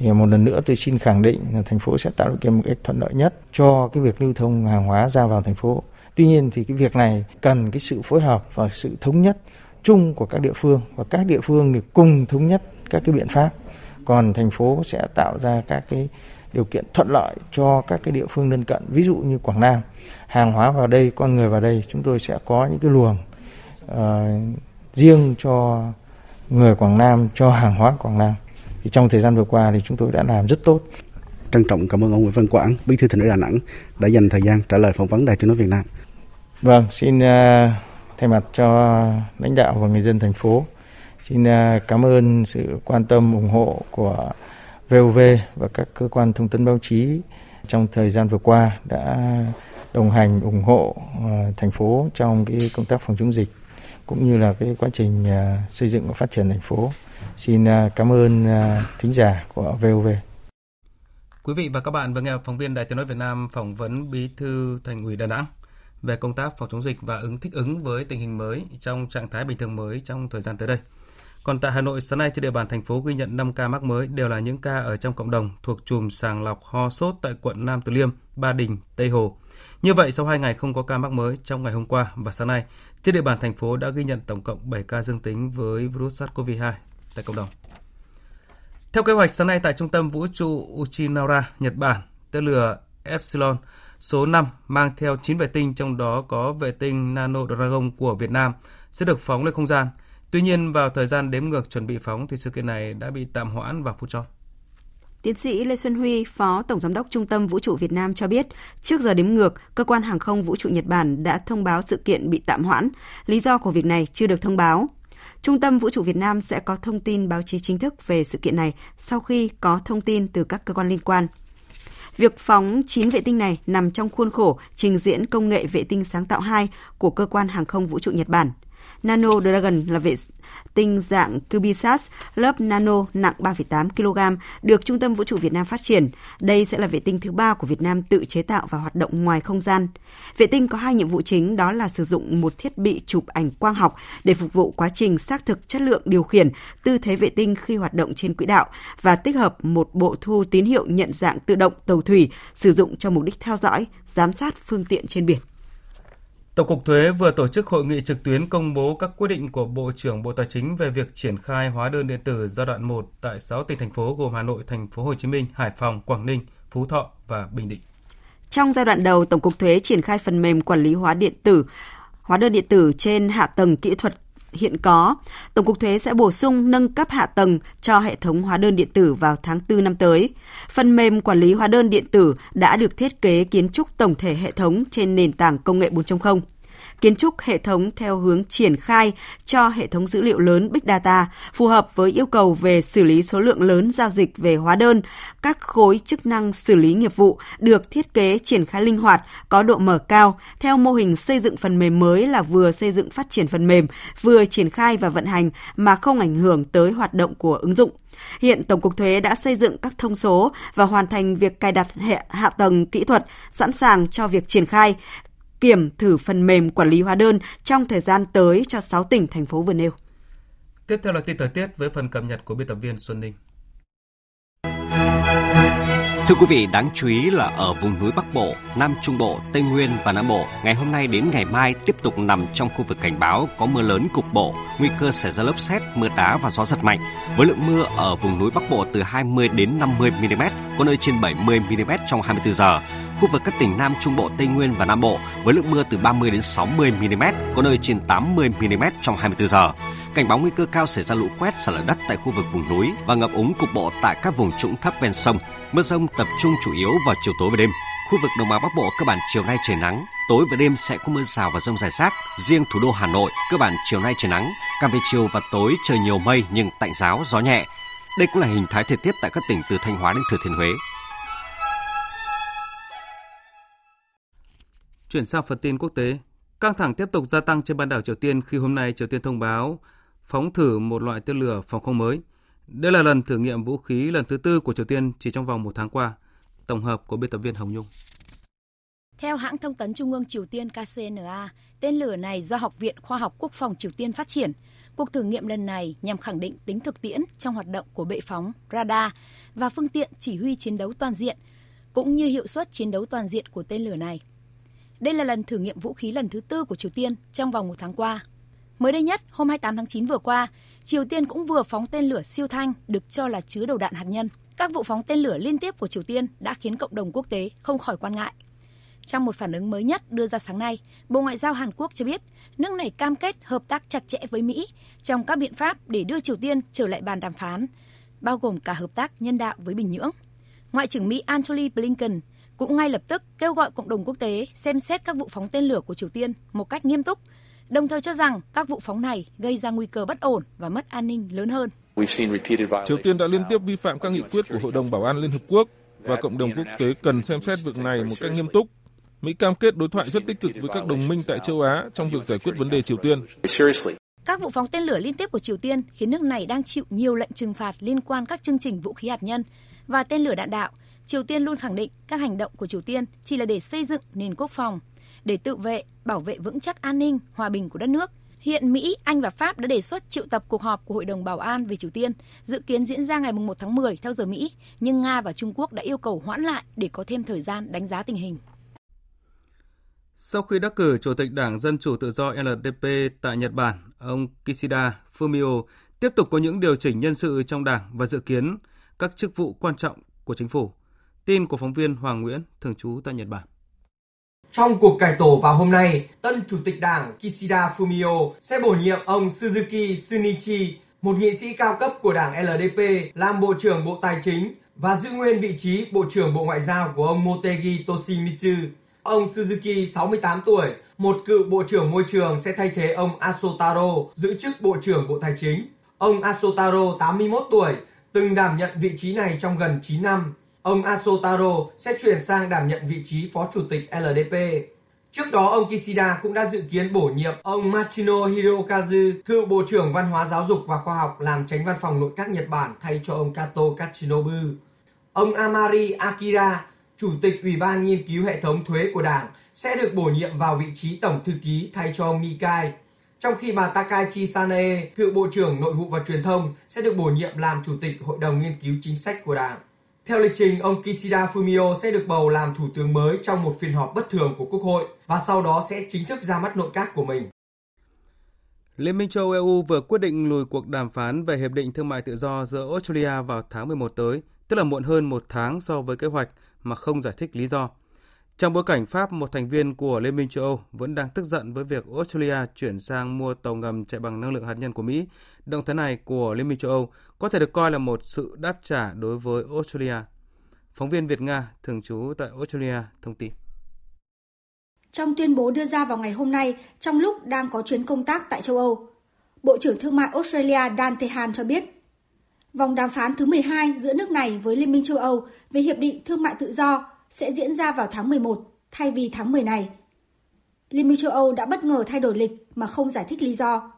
thì một lần nữa tôi xin khẳng định là thành phố sẽ tạo điều kiện một cách thuận lợi nhất cho cái việc lưu thông hàng hóa ra vào thành phố. Tuy nhiên thì cái việc này cần cái sự phối hợp và sự thống nhất chung của các địa phương và các địa phương thì cùng thống nhất các cái biện pháp. Còn thành phố sẽ tạo ra các cái điều kiện thuận lợi cho các cái địa phương lân cận, ví dụ như Quảng Nam, hàng hóa vào đây, con người vào đây, chúng tôi sẽ có những cái luồng uh, riêng cho người Quảng Nam, cho hàng hóa Quảng Nam thì trong thời gian vừa qua thì chúng tôi đã làm rất tốt. Trân trọng cảm ơn ông Nguyễn Văn Quảng, Bí thư Thành ủy Đà Nẵng đã dành thời gian trả lời phỏng vấn Đài Tiếng nói Việt Nam. Vâng, xin uh, thay mặt cho lãnh đạo và người dân thành phố xin uh, cảm ơn sự quan tâm ủng hộ của VOV và các cơ quan thông tấn báo chí trong thời gian vừa qua đã đồng hành ủng hộ uh, thành phố trong cái công tác phòng chống dịch cũng như là cái quá trình xây dựng và phát triển thành phố. Xin à, cảm ơn à, thính giả của VOV. Quý vị và các bạn vừa nghe phóng viên Đài Tiếng nói Việt Nam phỏng vấn Bí thư Thành ủy Đà Nẵng về công tác phòng chống dịch và ứng thích ứng với tình hình mới trong trạng thái bình thường mới trong thời gian tới đây. Còn tại Hà Nội, sáng nay trên địa bàn thành phố ghi nhận 5 ca mắc mới đều là những ca ở trong cộng đồng thuộc chùm sàng lọc ho sốt tại quận Nam Từ Liêm, Ba Đình, Tây Hồ. Như vậy, sau 2 ngày không có ca mắc mới trong ngày hôm qua và sáng nay, trên địa bàn thành phố đã ghi nhận tổng cộng 7 ca dương tính với virus SARS-CoV-2 tại cộng đồng. Theo kế hoạch, sáng nay tại Trung tâm Vũ trụ Uchinaura, Nhật Bản, tên lửa Epsilon số 5 mang theo 9 vệ tinh, trong đó có vệ tinh Nano Dragon của Việt Nam sẽ được phóng lên không gian. Tuy nhiên, vào thời gian đếm ngược chuẩn bị phóng thì sự kiện này đã bị tạm hoãn và phút chót. Tiến sĩ Lê Xuân Huy, Phó Tổng Giám đốc Trung tâm Vũ trụ Việt Nam cho biết, trước giờ đếm ngược, Cơ quan Hàng không Vũ trụ Nhật Bản đã thông báo sự kiện bị tạm hoãn. Lý do của việc này chưa được thông báo. Trung tâm Vũ trụ Việt Nam sẽ có thông tin báo chí chính thức về sự kiện này sau khi có thông tin từ các cơ quan liên quan. Việc phóng 9 vệ tinh này nằm trong khuôn khổ trình diễn công nghệ vệ tinh sáng tạo 2 của cơ quan hàng không vũ trụ Nhật Bản. Nano Dragon là vệ tinh dạng cubisat lớp nano nặng 3,8 kg được Trung tâm Vũ trụ Việt Nam phát triển. Đây sẽ là vệ tinh thứ ba của Việt Nam tự chế tạo và hoạt động ngoài không gian. Vệ tinh có hai nhiệm vụ chính đó là sử dụng một thiết bị chụp ảnh quang học để phục vụ quá trình xác thực chất lượng điều khiển tư thế vệ tinh khi hoạt động trên quỹ đạo và tích hợp một bộ thu tín hiệu nhận dạng tự động tàu thủy sử dụng cho mục đích theo dõi, giám sát phương tiện trên biển. Tổng cục Thuế vừa tổ chức hội nghị trực tuyến công bố các quyết định của Bộ trưởng Bộ Tài chính về việc triển khai hóa đơn điện tử giai đoạn 1 tại 6 tỉnh thành phố gồm Hà Nội, Thành phố Hồ Chí Minh, Hải Phòng, Quảng Ninh, Phú Thọ và Bình Định. Trong giai đoạn đầu, Tổng cục Thuế triển khai phần mềm quản lý hóa điện tử, hóa đơn điện tử trên hạ tầng kỹ thuật hiện có. Tổng cục Thuế sẽ bổ sung nâng cấp hạ tầng cho hệ thống hóa đơn điện tử vào tháng 4 năm tới. Phần mềm quản lý hóa đơn điện tử đã được thiết kế kiến trúc tổng thể hệ thống trên nền tảng công nghệ 4.0 kiến trúc hệ thống theo hướng triển khai cho hệ thống dữ liệu lớn Big Data phù hợp với yêu cầu về xử lý số lượng lớn giao dịch về hóa đơn. Các khối chức năng xử lý nghiệp vụ được thiết kế triển khai linh hoạt, có độ mở cao, theo mô hình xây dựng phần mềm mới là vừa xây dựng phát triển phần mềm, vừa triển khai và vận hành mà không ảnh hưởng tới hoạt động của ứng dụng. Hiện Tổng cục Thuế đã xây dựng các thông số và hoàn thành việc cài đặt hệ hạ tầng kỹ thuật sẵn sàng cho việc triển khai kiểm thử phần mềm quản lý hóa đơn trong thời gian tới cho 6 tỉnh, thành phố vừa nêu. Tiếp theo là tin thời tiết với phần cập nhật của biên tập viên Xuân Ninh. Thưa quý vị, đáng chú ý là ở vùng núi Bắc Bộ, Nam Trung Bộ, Tây Nguyên và Nam Bộ, ngày hôm nay đến ngày mai tiếp tục nằm trong khu vực cảnh báo có mưa lớn cục bộ, nguy cơ xảy ra lốc xét, mưa đá và gió giật mạnh. Với lượng mưa ở vùng núi Bắc Bộ từ 20 đến 50 mm, có nơi trên 70 mm trong 24 giờ khu vực các tỉnh Nam Trung Bộ, Tây Nguyên và Nam Bộ với lượng mưa từ 30 đến 60 mm, có nơi trên 80 mm trong 24 giờ. cảnh báo nguy cơ cao xảy ra lũ quét, sạt lở đất tại khu vực vùng núi và ngập úng cục bộ tại các vùng trũng thấp ven sông. Mưa rông tập trung chủ yếu vào chiều tối và đêm. Khu vực đồng bằng Bắc Bộ cơ bản chiều nay trời nắng, tối và đêm sẽ có mưa rào và rông rải rác. Riêng thủ đô Hà Nội cơ bản chiều nay trời nắng, càng về chiều và tối trời nhiều mây nhưng tạnh giáo, gió nhẹ. Đây cũng là hình thái thời tiết tại các tỉnh từ Thanh Hóa đến Thừa Thiên Huế. Chuyển sang phần tin quốc tế, căng thẳng tiếp tục gia tăng trên bán đảo Triều Tiên khi hôm nay Triều Tiên thông báo phóng thử một loại tên lửa phòng không mới. Đây là lần thử nghiệm vũ khí lần thứ tư của Triều Tiên chỉ trong vòng một tháng qua. Tổng hợp của biên tập viên Hồng Nhung. Theo hãng thông tấn Trung ương Triều Tiên KCNA, tên lửa này do Học viện Khoa học Quốc phòng Triều Tiên phát triển. Cuộc thử nghiệm lần này nhằm khẳng định tính thực tiễn trong hoạt động của bệ phóng, radar và phương tiện chỉ huy chiến đấu toàn diện, cũng như hiệu suất chiến đấu toàn diện của tên lửa này. Đây là lần thử nghiệm vũ khí lần thứ tư của Triều Tiên trong vòng một tháng qua. Mới đây nhất, hôm 28 tháng 9 vừa qua, Triều Tiên cũng vừa phóng tên lửa siêu thanh được cho là chứa đầu đạn hạt nhân. Các vụ phóng tên lửa liên tiếp của Triều Tiên đã khiến cộng đồng quốc tế không khỏi quan ngại. Trong một phản ứng mới nhất đưa ra sáng nay, Bộ Ngoại giao Hàn Quốc cho biết nước này cam kết hợp tác chặt chẽ với Mỹ trong các biện pháp để đưa Triều Tiên trở lại bàn đàm phán, bao gồm cả hợp tác nhân đạo với Bình Nhưỡng. Ngoại trưởng Mỹ Antony Blinken cũng ngay lập tức kêu gọi cộng đồng quốc tế xem xét các vụ phóng tên lửa của Triều Tiên một cách nghiêm túc, đồng thời cho rằng các vụ phóng này gây ra nguy cơ bất ổn và mất an ninh lớn hơn. Triều Tiên đã liên tiếp vi phạm các nghị quyết của Hội đồng Bảo an Liên Hợp Quốc và cộng đồng quốc tế cần xem xét việc này một cách nghiêm túc. Mỹ cam kết đối thoại rất tích cực với các đồng minh tại châu Á trong việc giải quyết vấn đề Triều Tiên. Các vụ phóng tên lửa liên tiếp của Triều Tiên khiến nước này đang chịu nhiều lệnh trừng phạt liên quan các chương trình vũ khí hạt nhân và tên lửa đạn đạo. Triều Tiên luôn khẳng định các hành động của Triều Tiên chỉ là để xây dựng nền quốc phòng, để tự vệ, bảo vệ vững chắc an ninh, hòa bình của đất nước. Hiện Mỹ, Anh và Pháp đã đề xuất triệu tập cuộc họp của Hội đồng Bảo an về Triều Tiên, dự kiến diễn ra ngày 1 tháng 10 theo giờ Mỹ, nhưng Nga và Trung Quốc đã yêu cầu hoãn lại để có thêm thời gian đánh giá tình hình. Sau khi đắc cử Chủ tịch Đảng Dân Chủ Tự do LDP tại Nhật Bản, ông Kishida Fumio tiếp tục có những điều chỉnh nhân sự trong đảng và dự kiến các chức vụ quan trọng của chính phủ. Tin của phóng viên Hoàng Nguyễn, thường trú tại Nhật Bản. Trong cuộc cải tổ vào hôm nay, tân chủ tịch đảng Kishida Fumio sẽ bổ nhiệm ông Suzuki Sunichi, một nghị sĩ cao cấp của đảng LDP, làm Bộ trưởng Bộ Tài chính và giữ nguyên vị trí Bộ trưởng Bộ Ngoại giao của ông Motegi Toshimitsu. Ông Suzuki, 68 tuổi, một cựu Bộ trưởng Môi trường sẽ thay thế ông Asotaro giữ chức Bộ trưởng Bộ Tài chính. Ông Asotaro, 81 tuổi, từng đảm nhận vị trí này trong gần 9 năm. Ông Asotaro sẽ chuyển sang đảm nhận vị trí Phó Chủ tịch LDP. Trước đó, ông Kishida cũng đã dự kiến bổ nhiệm ông Machino Hirokazu, cựu Bộ trưởng Văn hóa Giáo dục và Khoa học làm tránh văn phòng nội các Nhật Bản thay cho ông Kato Katsunobu. Ông Amari Akira, Chủ tịch Ủy ban Nghiên cứu Hệ thống Thuế của Đảng, sẽ được bổ nhiệm vào vị trí Tổng Thư ký thay cho ông Mikai. Trong khi bà Takaichi Sanae, cựu Bộ trưởng Nội vụ và Truyền thông, sẽ được bổ nhiệm làm Chủ tịch Hội đồng Nghiên cứu Chính sách của Đảng. Theo lịch trình, ông Kishida Fumio sẽ được bầu làm thủ tướng mới trong một phiên họp bất thường của Quốc hội và sau đó sẽ chính thức ra mắt nội các của mình. Liên minh châu EU vừa quyết định lùi cuộc đàm phán về hiệp định thương mại tự do giữa Australia vào tháng 11 tới, tức là muộn hơn một tháng so với kế hoạch mà không giải thích lý do. Trong bối cảnh Pháp, một thành viên của Liên minh châu Âu, vẫn đang tức giận với việc Australia chuyển sang mua tàu ngầm chạy bằng năng lượng hạt nhân của Mỹ, động thái này của Liên minh châu Âu có thể được coi là một sự đáp trả đối với Australia. Phóng viên Việt Nga, thường trú tại Australia, thông tin. Trong tuyên bố đưa ra vào ngày hôm nay, trong lúc đang có chuyến công tác tại châu Âu, Bộ trưởng Thương mại Australia Dan Tehan cho biết, vòng đàm phán thứ 12 giữa nước này với Liên minh châu Âu về Hiệp định Thương mại Tự do sẽ diễn ra vào tháng 11 thay vì tháng 10 này. Liên minh châu Âu đã bất ngờ thay đổi lịch mà không giải thích lý do.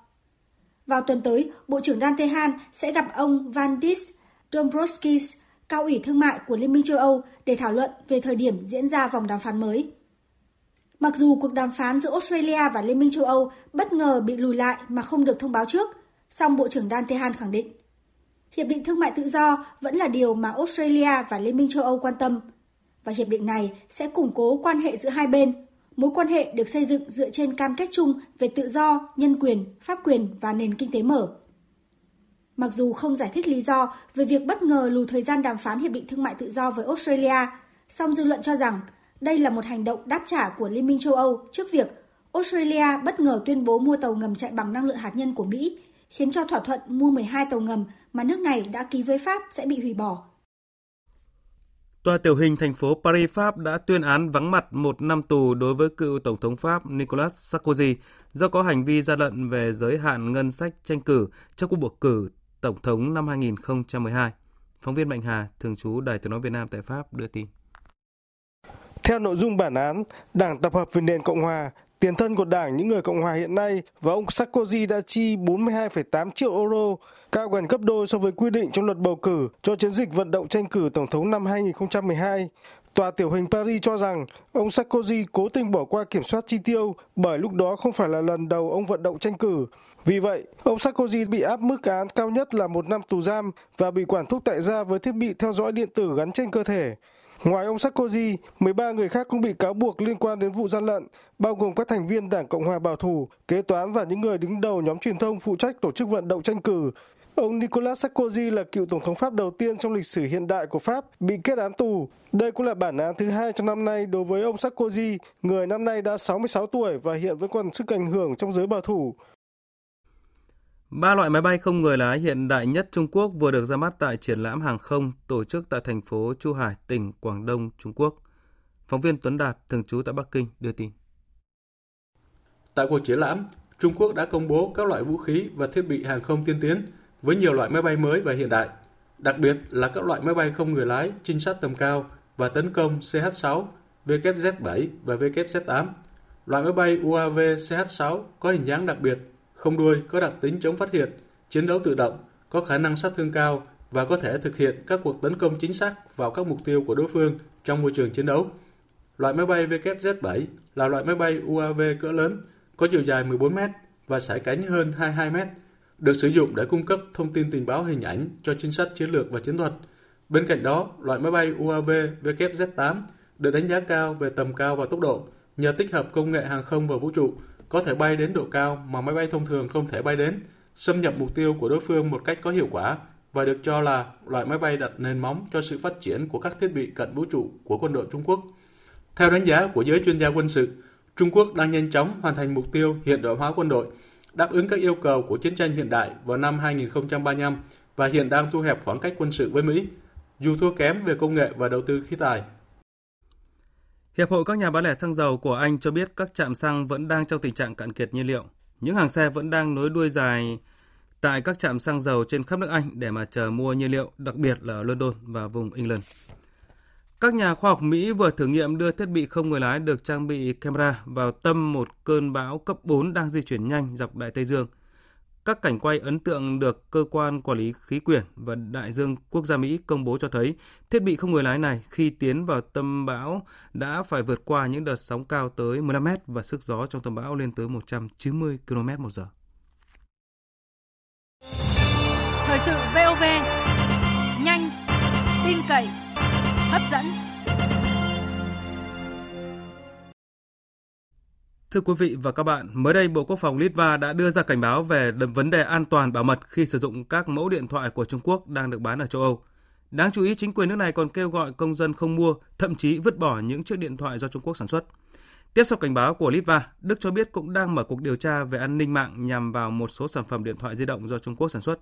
Vào tuần tới, Bộ trưởng Dan Tehan sẽ gặp ông Vandis Dombrovskis, cao ủy thương mại của Liên minh châu Âu để thảo luận về thời điểm diễn ra vòng đàm phán mới. Mặc dù cuộc đàm phán giữa Australia và Liên minh châu Âu bất ngờ bị lùi lại mà không được thông báo trước, song Bộ trưởng Dan Tehan khẳng định Hiệp định thương mại tự do vẫn là điều mà Australia và Liên minh châu Âu quan tâm, và hiệp định này sẽ củng cố quan hệ giữa hai bên. Mối quan hệ được xây dựng dựa trên cam kết chung về tự do, nhân quyền, pháp quyền và nền kinh tế mở. Mặc dù không giải thích lý do về việc bất ngờ lùi thời gian đàm phán hiệp định thương mại tự do với Australia, song dư luận cho rằng đây là một hành động đáp trả của Liên minh châu Âu trước việc Australia bất ngờ tuyên bố mua tàu ngầm chạy bằng năng lượng hạt nhân của Mỹ khiến cho thỏa thuận mua 12 tàu ngầm mà nước này đã ký với Pháp sẽ bị hủy bỏ. Tòa tiểu hình thành phố Paris, Pháp đã tuyên án vắng mặt một năm tù đối với cựu Tổng thống Pháp Nicolas Sarkozy do có hành vi gian lận về giới hạn ngân sách tranh cử trong cuộc bầu cử Tổng thống năm 2012. Phóng viên Mạnh Hà, thường trú Đài tiếng nói Việt Nam tại Pháp đưa tin. Theo nội dung bản án, Đảng Tập hợp vì nền Cộng hòa, tiền thân của Đảng những người Cộng hòa hiện nay và ông Sarkozy đã chi 42,8 triệu euro, cao gần gấp đôi so với quy định trong luật bầu cử cho chiến dịch vận động tranh cử Tổng thống năm 2012. Tòa tiểu hình Paris cho rằng ông Sarkozy cố tình bỏ qua kiểm soát chi tiêu bởi lúc đó không phải là lần đầu ông vận động tranh cử. Vì vậy, ông Sarkozy bị áp mức án cao nhất là một năm tù giam và bị quản thúc tại gia với thiết bị theo dõi điện tử gắn trên cơ thể. Ngoài ông Sarkozy, 13 người khác cũng bị cáo buộc liên quan đến vụ gian lận, bao gồm các thành viên Đảng Cộng hòa Bảo thủ, kế toán và những người đứng đầu nhóm truyền thông phụ trách tổ chức vận động tranh cử. Ông Nicolas Sarkozy là cựu tổng thống Pháp đầu tiên trong lịch sử hiện đại của Pháp bị kết án tù. Đây cũng là bản án thứ hai trong năm nay đối với ông Sarkozy, người năm nay đã 66 tuổi và hiện vẫn còn sức ảnh hưởng trong giới bảo thủ. Ba loại máy bay không người lái hiện đại nhất Trung Quốc vừa được ra mắt tại triển lãm hàng không tổ chức tại thành phố Chu Hải, tỉnh Quảng Đông, Trung Quốc. Phóng viên Tuấn Đạt, thường trú tại Bắc Kinh, đưa tin. Tại cuộc triển lãm, Trung Quốc đã công bố các loại vũ khí và thiết bị hàng không tiên tiến với nhiều loại máy bay mới và hiện đại, đặc biệt là các loại máy bay không người lái, trinh sát tầm cao và tấn công CH-6, WZ-7 và WZ-8. Loại máy bay UAV CH-6 có hình dáng đặc biệt không đuôi có đặc tính chống phát hiện, chiến đấu tự động, có khả năng sát thương cao và có thể thực hiện các cuộc tấn công chính xác vào các mục tiêu của đối phương trong môi trường chiến đấu. Loại máy bay WZ-7 là loại máy bay UAV cỡ lớn, có chiều dài 14 m và sải cánh hơn 22 m, được sử dụng để cung cấp thông tin tình báo hình ảnh cho chính sách chiến lược và chiến thuật. Bên cạnh đó, loại máy bay UAV WZ-8 được đánh giá cao về tầm cao và tốc độ nhờ tích hợp công nghệ hàng không và vũ trụ có thể bay đến độ cao mà máy bay thông thường không thể bay đến, xâm nhập mục tiêu của đối phương một cách có hiệu quả và được cho là loại máy bay đặt nền móng cho sự phát triển của các thiết bị cận vũ trụ của quân đội Trung Quốc. Theo đánh giá của giới chuyên gia quân sự, Trung Quốc đang nhanh chóng hoàn thành mục tiêu hiện đại hóa quân đội, đáp ứng các yêu cầu của chiến tranh hiện đại vào năm 2035 và hiện đang thu hẹp khoảng cách quân sự với Mỹ, dù thua kém về công nghệ và đầu tư khí tài. Hiệp hội các nhà bán lẻ xăng dầu của Anh cho biết các trạm xăng vẫn đang trong tình trạng cạn kiệt nhiên liệu. Những hàng xe vẫn đang nối đuôi dài tại các trạm xăng dầu trên khắp nước Anh để mà chờ mua nhiên liệu, đặc biệt là ở London và vùng England. Các nhà khoa học Mỹ vừa thử nghiệm đưa thiết bị không người lái được trang bị camera vào tâm một cơn bão cấp 4 đang di chuyển nhanh dọc Đại Tây Dương – các cảnh quay ấn tượng được cơ quan quản lý khí quyển và đại dương quốc gia Mỹ công bố cho thấy thiết bị không người lái này khi tiến vào tâm bão đã phải vượt qua những đợt sóng cao tới 15 mét và sức gió trong tâm bão lên tới 190 km một giờ. Thời sự VOV, nhanh, tin cậy, hấp dẫn. Thưa quý vị và các bạn, mới đây Bộ Quốc phòng Litva đã đưa ra cảnh báo về vấn đề an toàn bảo mật khi sử dụng các mẫu điện thoại của Trung Quốc đang được bán ở châu Âu. Đáng chú ý, chính quyền nước này còn kêu gọi công dân không mua, thậm chí vứt bỏ những chiếc điện thoại do Trung Quốc sản xuất. Tiếp sau cảnh báo của Litva, Đức cho biết cũng đang mở cuộc điều tra về an ninh mạng nhằm vào một số sản phẩm điện thoại di động do Trung Quốc sản xuất.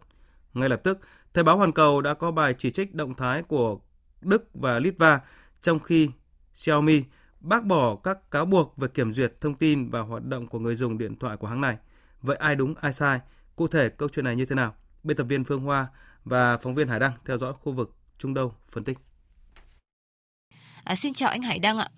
Ngay lập tức, Thời báo Hoàn Cầu đã có bài chỉ trích động thái của Đức và Litva trong khi Xiaomi bác bỏ các cáo buộc về kiểm duyệt thông tin và hoạt động của người dùng điện thoại của hãng này. Vậy ai đúng ai sai? Cụ thể câu chuyện này như thế nào? Biên tập viên Phương Hoa và phóng viên Hải Đăng theo dõi khu vực Trung Đông phân tích. À, xin chào anh Hải Đăng ạ.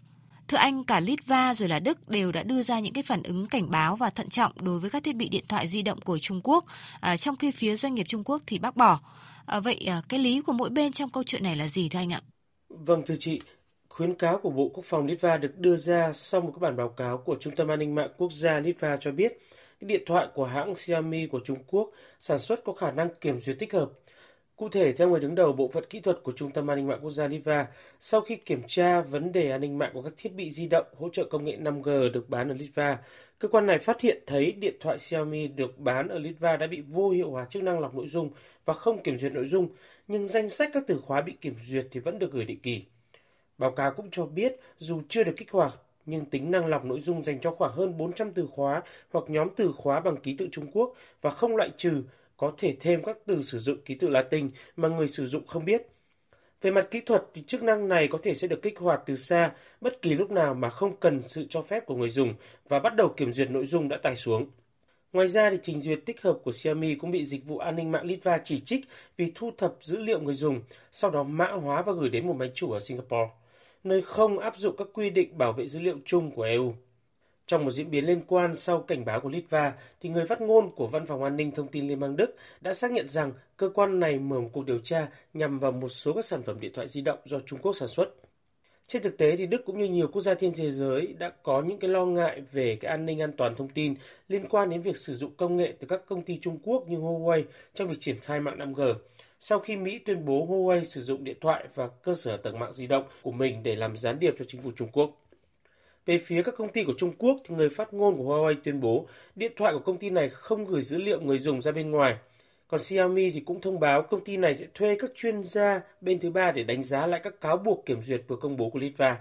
Thưa anh, cả Litva rồi là Đức đều đã đưa ra những cái phản ứng cảnh báo và thận trọng đối với các thiết bị điện thoại di động của Trung Quốc, à, trong khi phía doanh nghiệp Trung Quốc thì bác bỏ. À, vậy à, cái lý của mỗi bên trong câu chuyện này là gì thưa anh ạ? Vâng thưa chị, Khuyến cáo của Bộ Quốc phòng Litva được đưa ra sau một cái bản báo cáo của Trung tâm An ninh mạng quốc gia Litva cho biết cái điện thoại của hãng Xiaomi của Trung Quốc sản xuất có khả năng kiểm duyệt tích hợp. Cụ thể, theo người đứng đầu bộ phận kỹ thuật của Trung tâm An ninh mạng quốc gia Litva, sau khi kiểm tra vấn đề an ninh mạng của các thiết bị di động hỗ trợ công nghệ 5G được bán ở Litva, cơ quan này phát hiện thấy điện thoại Xiaomi được bán ở Litva đã bị vô hiệu hóa chức năng lọc nội dung và không kiểm duyệt nội dung, nhưng danh sách các từ khóa bị kiểm duyệt thì vẫn được gửi định kỳ. Báo cáo cũng cho biết dù chưa được kích hoạt, nhưng tính năng lọc nội dung dành cho khoảng hơn 400 từ khóa hoặc nhóm từ khóa bằng ký tự Trung Quốc và không loại trừ có thể thêm các từ sử dụng ký tự Latin mà người sử dụng không biết. Về mặt kỹ thuật thì chức năng này có thể sẽ được kích hoạt từ xa bất kỳ lúc nào mà không cần sự cho phép của người dùng và bắt đầu kiểm duyệt nội dung đã tải xuống. Ngoài ra thì trình duyệt tích hợp của Xiaomi cũng bị dịch vụ an ninh mạng Litva chỉ trích vì thu thập dữ liệu người dùng, sau đó mã hóa và gửi đến một máy chủ ở Singapore, nơi không áp dụng các quy định bảo vệ dữ liệu chung của EU. Trong một diễn biến liên quan sau cảnh báo của Litva, thì người phát ngôn của Văn phòng An ninh Thông tin Liên bang Đức đã xác nhận rằng cơ quan này mở một cuộc điều tra nhằm vào một số các sản phẩm điện thoại di động do Trung Quốc sản xuất. Trên thực tế thì Đức cũng như nhiều quốc gia trên thế giới đã có những cái lo ngại về cái an ninh an toàn thông tin liên quan đến việc sử dụng công nghệ từ các công ty Trung Quốc như Huawei trong việc triển khai mạng 5G. Sau khi Mỹ tuyên bố Huawei sử dụng điện thoại và cơ sở tầng mạng di động của mình để làm gián điệp cho chính phủ Trung Quốc. Về phía các công ty của Trung Quốc thì người phát ngôn của Huawei tuyên bố điện thoại của công ty này không gửi dữ liệu người dùng ra bên ngoài. Còn Xiaomi thì cũng thông báo công ty này sẽ thuê các chuyên gia bên thứ ba để đánh giá lại các cáo buộc kiểm duyệt vừa công bố của Litva.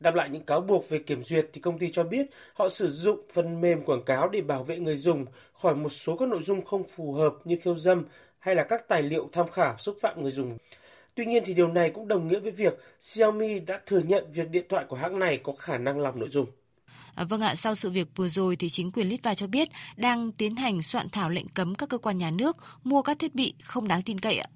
Đáp lại những cáo buộc về kiểm duyệt thì công ty cho biết họ sử dụng phần mềm quảng cáo để bảo vệ người dùng khỏi một số các nội dung không phù hợp như khiêu dâm hay là các tài liệu tham khảo xúc phạm người dùng. Tuy nhiên thì điều này cũng đồng nghĩa với việc Xiaomi đã thừa nhận việc điện thoại của hãng này có khả năng lọc nội dung. À, vâng ạ, sau sự việc vừa rồi thì chính quyền Litva cho biết đang tiến hành soạn thảo lệnh cấm các cơ quan nhà nước mua các thiết bị không đáng tin cậy ạ.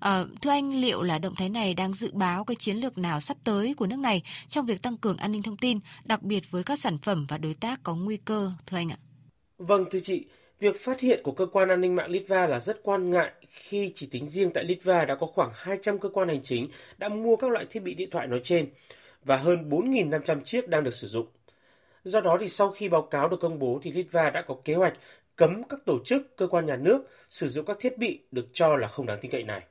À, thưa anh, liệu là động thái này đang dự báo cái chiến lược nào sắp tới của nước này trong việc tăng cường an ninh thông tin, đặc biệt với các sản phẩm và đối tác có nguy cơ, thưa anh ạ? Vâng, thưa chị, việc phát hiện của cơ quan an ninh mạng Litva là rất quan ngại khi chỉ tính riêng tại Litva đã có khoảng 200 cơ quan hành chính đã mua các loại thiết bị điện thoại nói trên và hơn 4.500 chiếc đang được sử dụng. Do đó thì sau khi báo cáo được công bố thì Litva đã có kế hoạch cấm các tổ chức, cơ quan nhà nước sử dụng các thiết bị được cho là không đáng tin cậy này.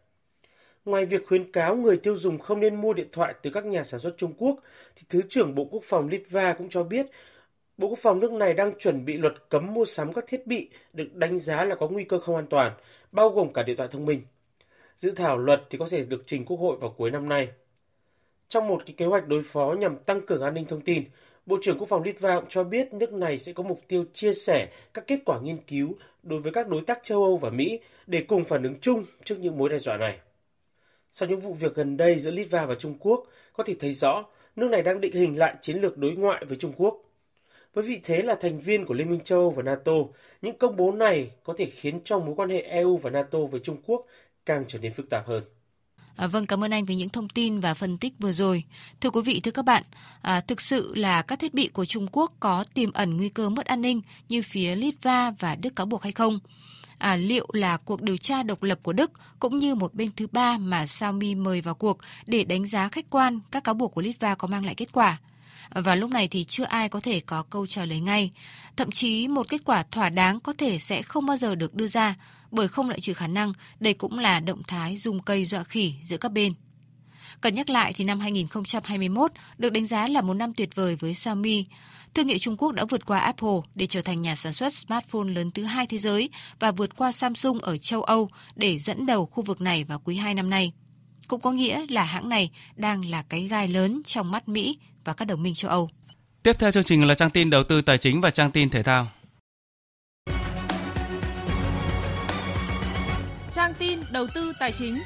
Ngoài việc khuyến cáo người tiêu dùng không nên mua điện thoại từ các nhà sản xuất Trung Quốc, thì Thứ trưởng Bộ Quốc phòng Litva cũng cho biết Bộ Quốc phòng nước này đang chuẩn bị luật cấm mua sắm các thiết bị được đánh giá là có nguy cơ không an toàn, bao gồm cả điện thoại thông minh. Dự thảo luật thì có thể được trình Quốc hội vào cuối năm nay. Trong một cái kế hoạch đối phó nhằm tăng cường an ninh thông tin, Bộ trưởng Quốc phòng Litva cũng cho biết nước này sẽ có mục tiêu chia sẻ các kết quả nghiên cứu đối với các đối tác châu Âu và Mỹ để cùng phản ứng chung trước những mối đe dọa này. Sau những vụ việc gần đây giữa Litva và Trung Quốc, có thể thấy rõ nước này đang định hình lại chiến lược đối ngoại với Trung Quốc. Với vị thế là thành viên của Liên minh châu Âu và NATO, những công bố này có thể khiến cho mối quan hệ EU và NATO với Trung Quốc càng trở nên phức tạp hơn. À, vâng, cảm ơn anh với những thông tin và phân tích vừa rồi. Thưa quý vị, thưa các bạn, à, thực sự là các thiết bị của Trung Quốc có tiềm ẩn nguy cơ mất an ninh như phía Litva và Đức cáo buộc hay không? À, liệu là cuộc điều tra độc lập của Đức cũng như một bên thứ ba mà Xiaomi mời vào cuộc để đánh giá khách quan các cáo buộc của Litva có mang lại kết quả? Và lúc này thì chưa ai có thể có câu trả lời ngay. Thậm chí một kết quả thỏa đáng có thể sẽ không bao giờ được đưa ra, bởi không loại trừ khả năng đây cũng là động thái dùng cây dọa khỉ giữa các bên. Cần nhắc lại thì năm 2021 được đánh giá là một năm tuyệt vời với Xiaomi. Thương hiệu Trung Quốc đã vượt qua Apple để trở thành nhà sản xuất smartphone lớn thứ hai thế giới và vượt qua Samsung ở châu Âu để dẫn đầu khu vực này vào quý 2 năm nay. Cũng có nghĩa là hãng này đang là cái gai lớn trong mắt Mỹ và các đồng minh châu Âu. Tiếp theo chương trình là trang tin đầu tư tài chính và trang tin thể thao. Trang tin đầu tư tài chính.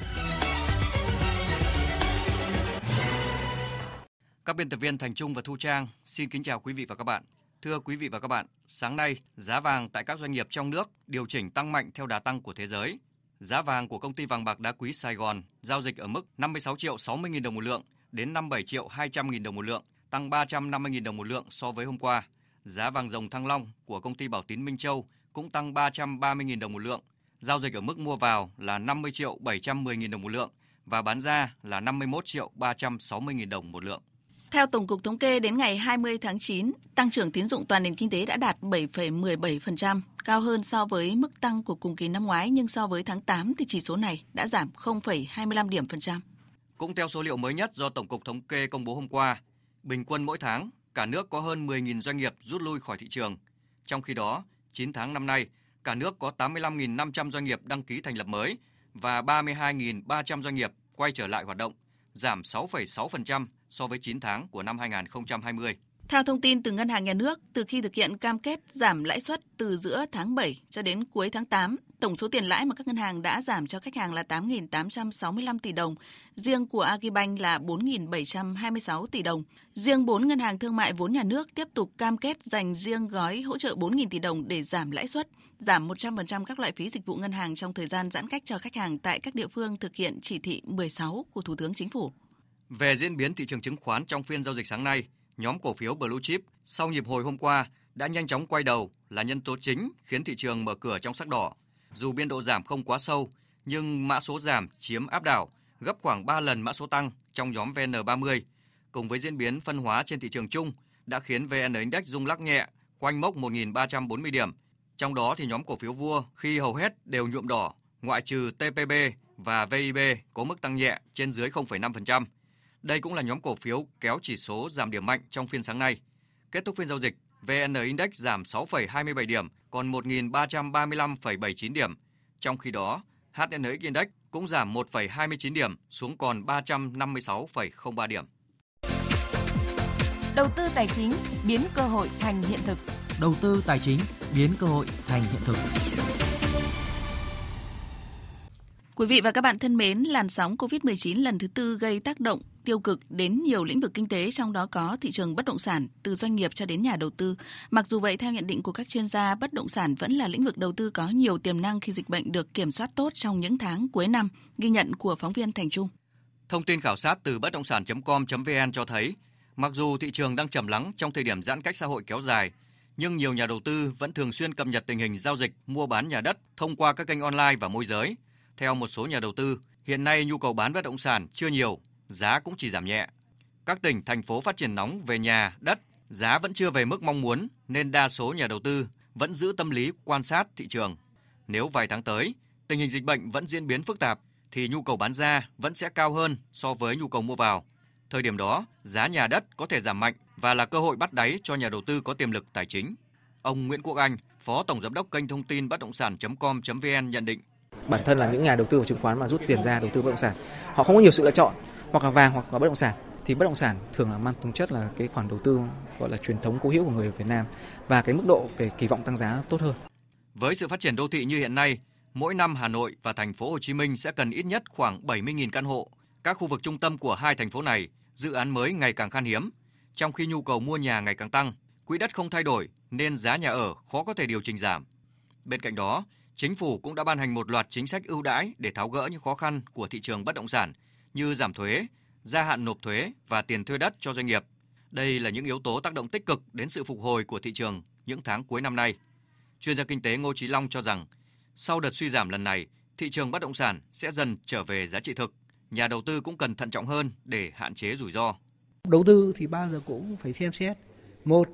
Các biên tập viên Thành Trung và Thu Trang xin kính chào quý vị và các bạn. Thưa quý vị và các bạn, sáng nay giá vàng tại các doanh nghiệp trong nước điều chỉnh tăng mạnh theo đà tăng của thế giới. Giá vàng của công ty vàng bạc đá quý Sài Gòn giao dịch ở mức 56 triệu 60 nghìn đồng một lượng đến 57 triệu 200 nghìn đồng một lượng, tăng 350 nghìn đồng một lượng so với hôm qua. Giá vàng dòng Thăng Long của công ty Bảo Tín Minh Châu cũng tăng 330 nghìn đồng một lượng, giao dịch ở mức mua vào là 50 triệu 710 nghìn đồng một lượng và bán ra là 51 triệu 360 nghìn đồng một lượng. Theo Tổng cục Thống kê, đến ngày 20 tháng 9, tăng trưởng tín dụng toàn nền kinh tế đã đạt 7,17%, cao hơn so với mức tăng của cùng kỳ năm ngoái, nhưng so với tháng 8 thì chỉ số này đã giảm 0,25 điểm phần trăm. Cũng theo số liệu mới nhất do Tổng cục Thống kê công bố hôm qua, bình quân mỗi tháng, cả nước có hơn 10.000 doanh nghiệp rút lui khỏi thị trường. Trong khi đó, 9 tháng năm nay, cả nước có 85.500 doanh nghiệp đăng ký thành lập mới và 32.300 doanh nghiệp quay trở lại hoạt động, giảm 6,6% so với 9 tháng của năm 2020. Theo thông tin từ Ngân hàng Nhà nước, từ khi thực hiện cam kết giảm lãi suất từ giữa tháng 7 cho đến cuối tháng 8, tổng số tiền lãi mà các ngân hàng đã giảm cho khách hàng là 8.865 tỷ đồng, riêng của Agribank là 4.726 tỷ đồng. Riêng 4 ngân hàng thương mại vốn nhà nước tiếp tục cam kết dành riêng gói hỗ trợ 4.000 tỷ đồng để giảm lãi suất, giảm 100% các loại phí dịch vụ ngân hàng trong thời gian giãn cách cho khách hàng tại các địa phương thực hiện chỉ thị 16 của Thủ tướng Chính phủ. Về diễn biến thị trường chứng khoán trong phiên giao dịch sáng nay, nhóm cổ phiếu Blue Chip sau nhịp hồi hôm qua đã nhanh chóng quay đầu là nhân tố chính khiến thị trường mở cửa trong sắc đỏ. Dù biên độ giảm không quá sâu, nhưng mã số giảm chiếm áp đảo gấp khoảng 3 lần mã số tăng trong nhóm VN30. Cùng với diễn biến phân hóa trên thị trường chung đã khiến VN Index rung lắc nhẹ quanh mốc 1.340 điểm. Trong đó thì nhóm cổ phiếu vua khi hầu hết đều nhuộm đỏ, ngoại trừ TPB và VIB có mức tăng nhẹ trên dưới 0,5%. Đây cũng là nhóm cổ phiếu kéo chỉ số giảm điểm mạnh trong phiên sáng nay. Kết thúc phiên giao dịch, VN Index giảm 6,27 điểm, còn 1.335,79 điểm. Trong khi đó, HNX Index cũng giảm 1,29 điểm xuống còn 356,03 điểm. Đầu tư tài chính biến cơ hội thành hiện thực. Đầu tư tài chính biến cơ hội thành hiện thực. Quý vị và các bạn thân mến, làn sóng COVID-19 lần thứ tư gây tác động tiêu cực đến nhiều lĩnh vực kinh tế trong đó có thị trường bất động sản từ doanh nghiệp cho đến nhà đầu tư. Mặc dù vậy theo nhận định của các chuyên gia, bất động sản vẫn là lĩnh vực đầu tư có nhiều tiềm năng khi dịch bệnh được kiểm soát tốt trong những tháng cuối năm, ghi nhận của phóng viên Thành Trung. Thông tin khảo sát từ bất động sản.com.vn cho thấy, mặc dù thị trường đang trầm lắng trong thời điểm giãn cách xã hội kéo dài, nhưng nhiều nhà đầu tư vẫn thường xuyên cập nhật tình hình giao dịch mua bán nhà đất thông qua các kênh online và môi giới. Theo một số nhà đầu tư, hiện nay nhu cầu bán bất động sản chưa nhiều giá cũng chỉ giảm nhẹ. Các tỉnh, thành phố phát triển nóng về nhà, đất, giá vẫn chưa về mức mong muốn nên đa số nhà đầu tư vẫn giữ tâm lý quan sát thị trường. Nếu vài tháng tới, tình hình dịch bệnh vẫn diễn biến phức tạp thì nhu cầu bán ra vẫn sẽ cao hơn so với nhu cầu mua vào. Thời điểm đó, giá nhà đất có thể giảm mạnh và là cơ hội bắt đáy cho nhà đầu tư có tiềm lực tài chính. Ông Nguyễn Quốc Anh, Phó Tổng Giám đốc kênh thông tin bất động sản.com.vn nhận định. Bản thân là những nhà đầu tư vào chứng khoán mà rút tiền ra đầu tư bất động sản, họ không có nhiều sự lựa chọn hoặc là vàng hoặc là bất động sản thì bất động sản thường là mang tính chất là cái khoản đầu tư gọi là truyền thống cố hữu của người Việt Nam và cái mức độ về kỳ vọng tăng giá tốt hơn. Với sự phát triển đô thị như hiện nay, mỗi năm Hà Nội và thành phố Hồ Chí Minh sẽ cần ít nhất khoảng 70.000 căn hộ. Các khu vực trung tâm của hai thành phố này, dự án mới ngày càng khan hiếm, trong khi nhu cầu mua nhà ngày càng tăng, quỹ đất không thay đổi nên giá nhà ở khó có thể điều chỉnh giảm. Bên cạnh đó, chính phủ cũng đã ban hành một loạt chính sách ưu đãi để tháo gỡ những khó khăn của thị trường bất động sản như giảm thuế, gia hạn nộp thuế và tiền thuê đất cho doanh nghiệp. Đây là những yếu tố tác động tích cực đến sự phục hồi của thị trường những tháng cuối năm nay. Chuyên gia kinh tế Ngô Chí Long cho rằng, sau đợt suy giảm lần này, thị trường bất động sản sẽ dần trở về giá trị thực. Nhà đầu tư cũng cần thận trọng hơn để hạn chế rủi ro. Đầu tư thì bao giờ cũng phải xem xét. Một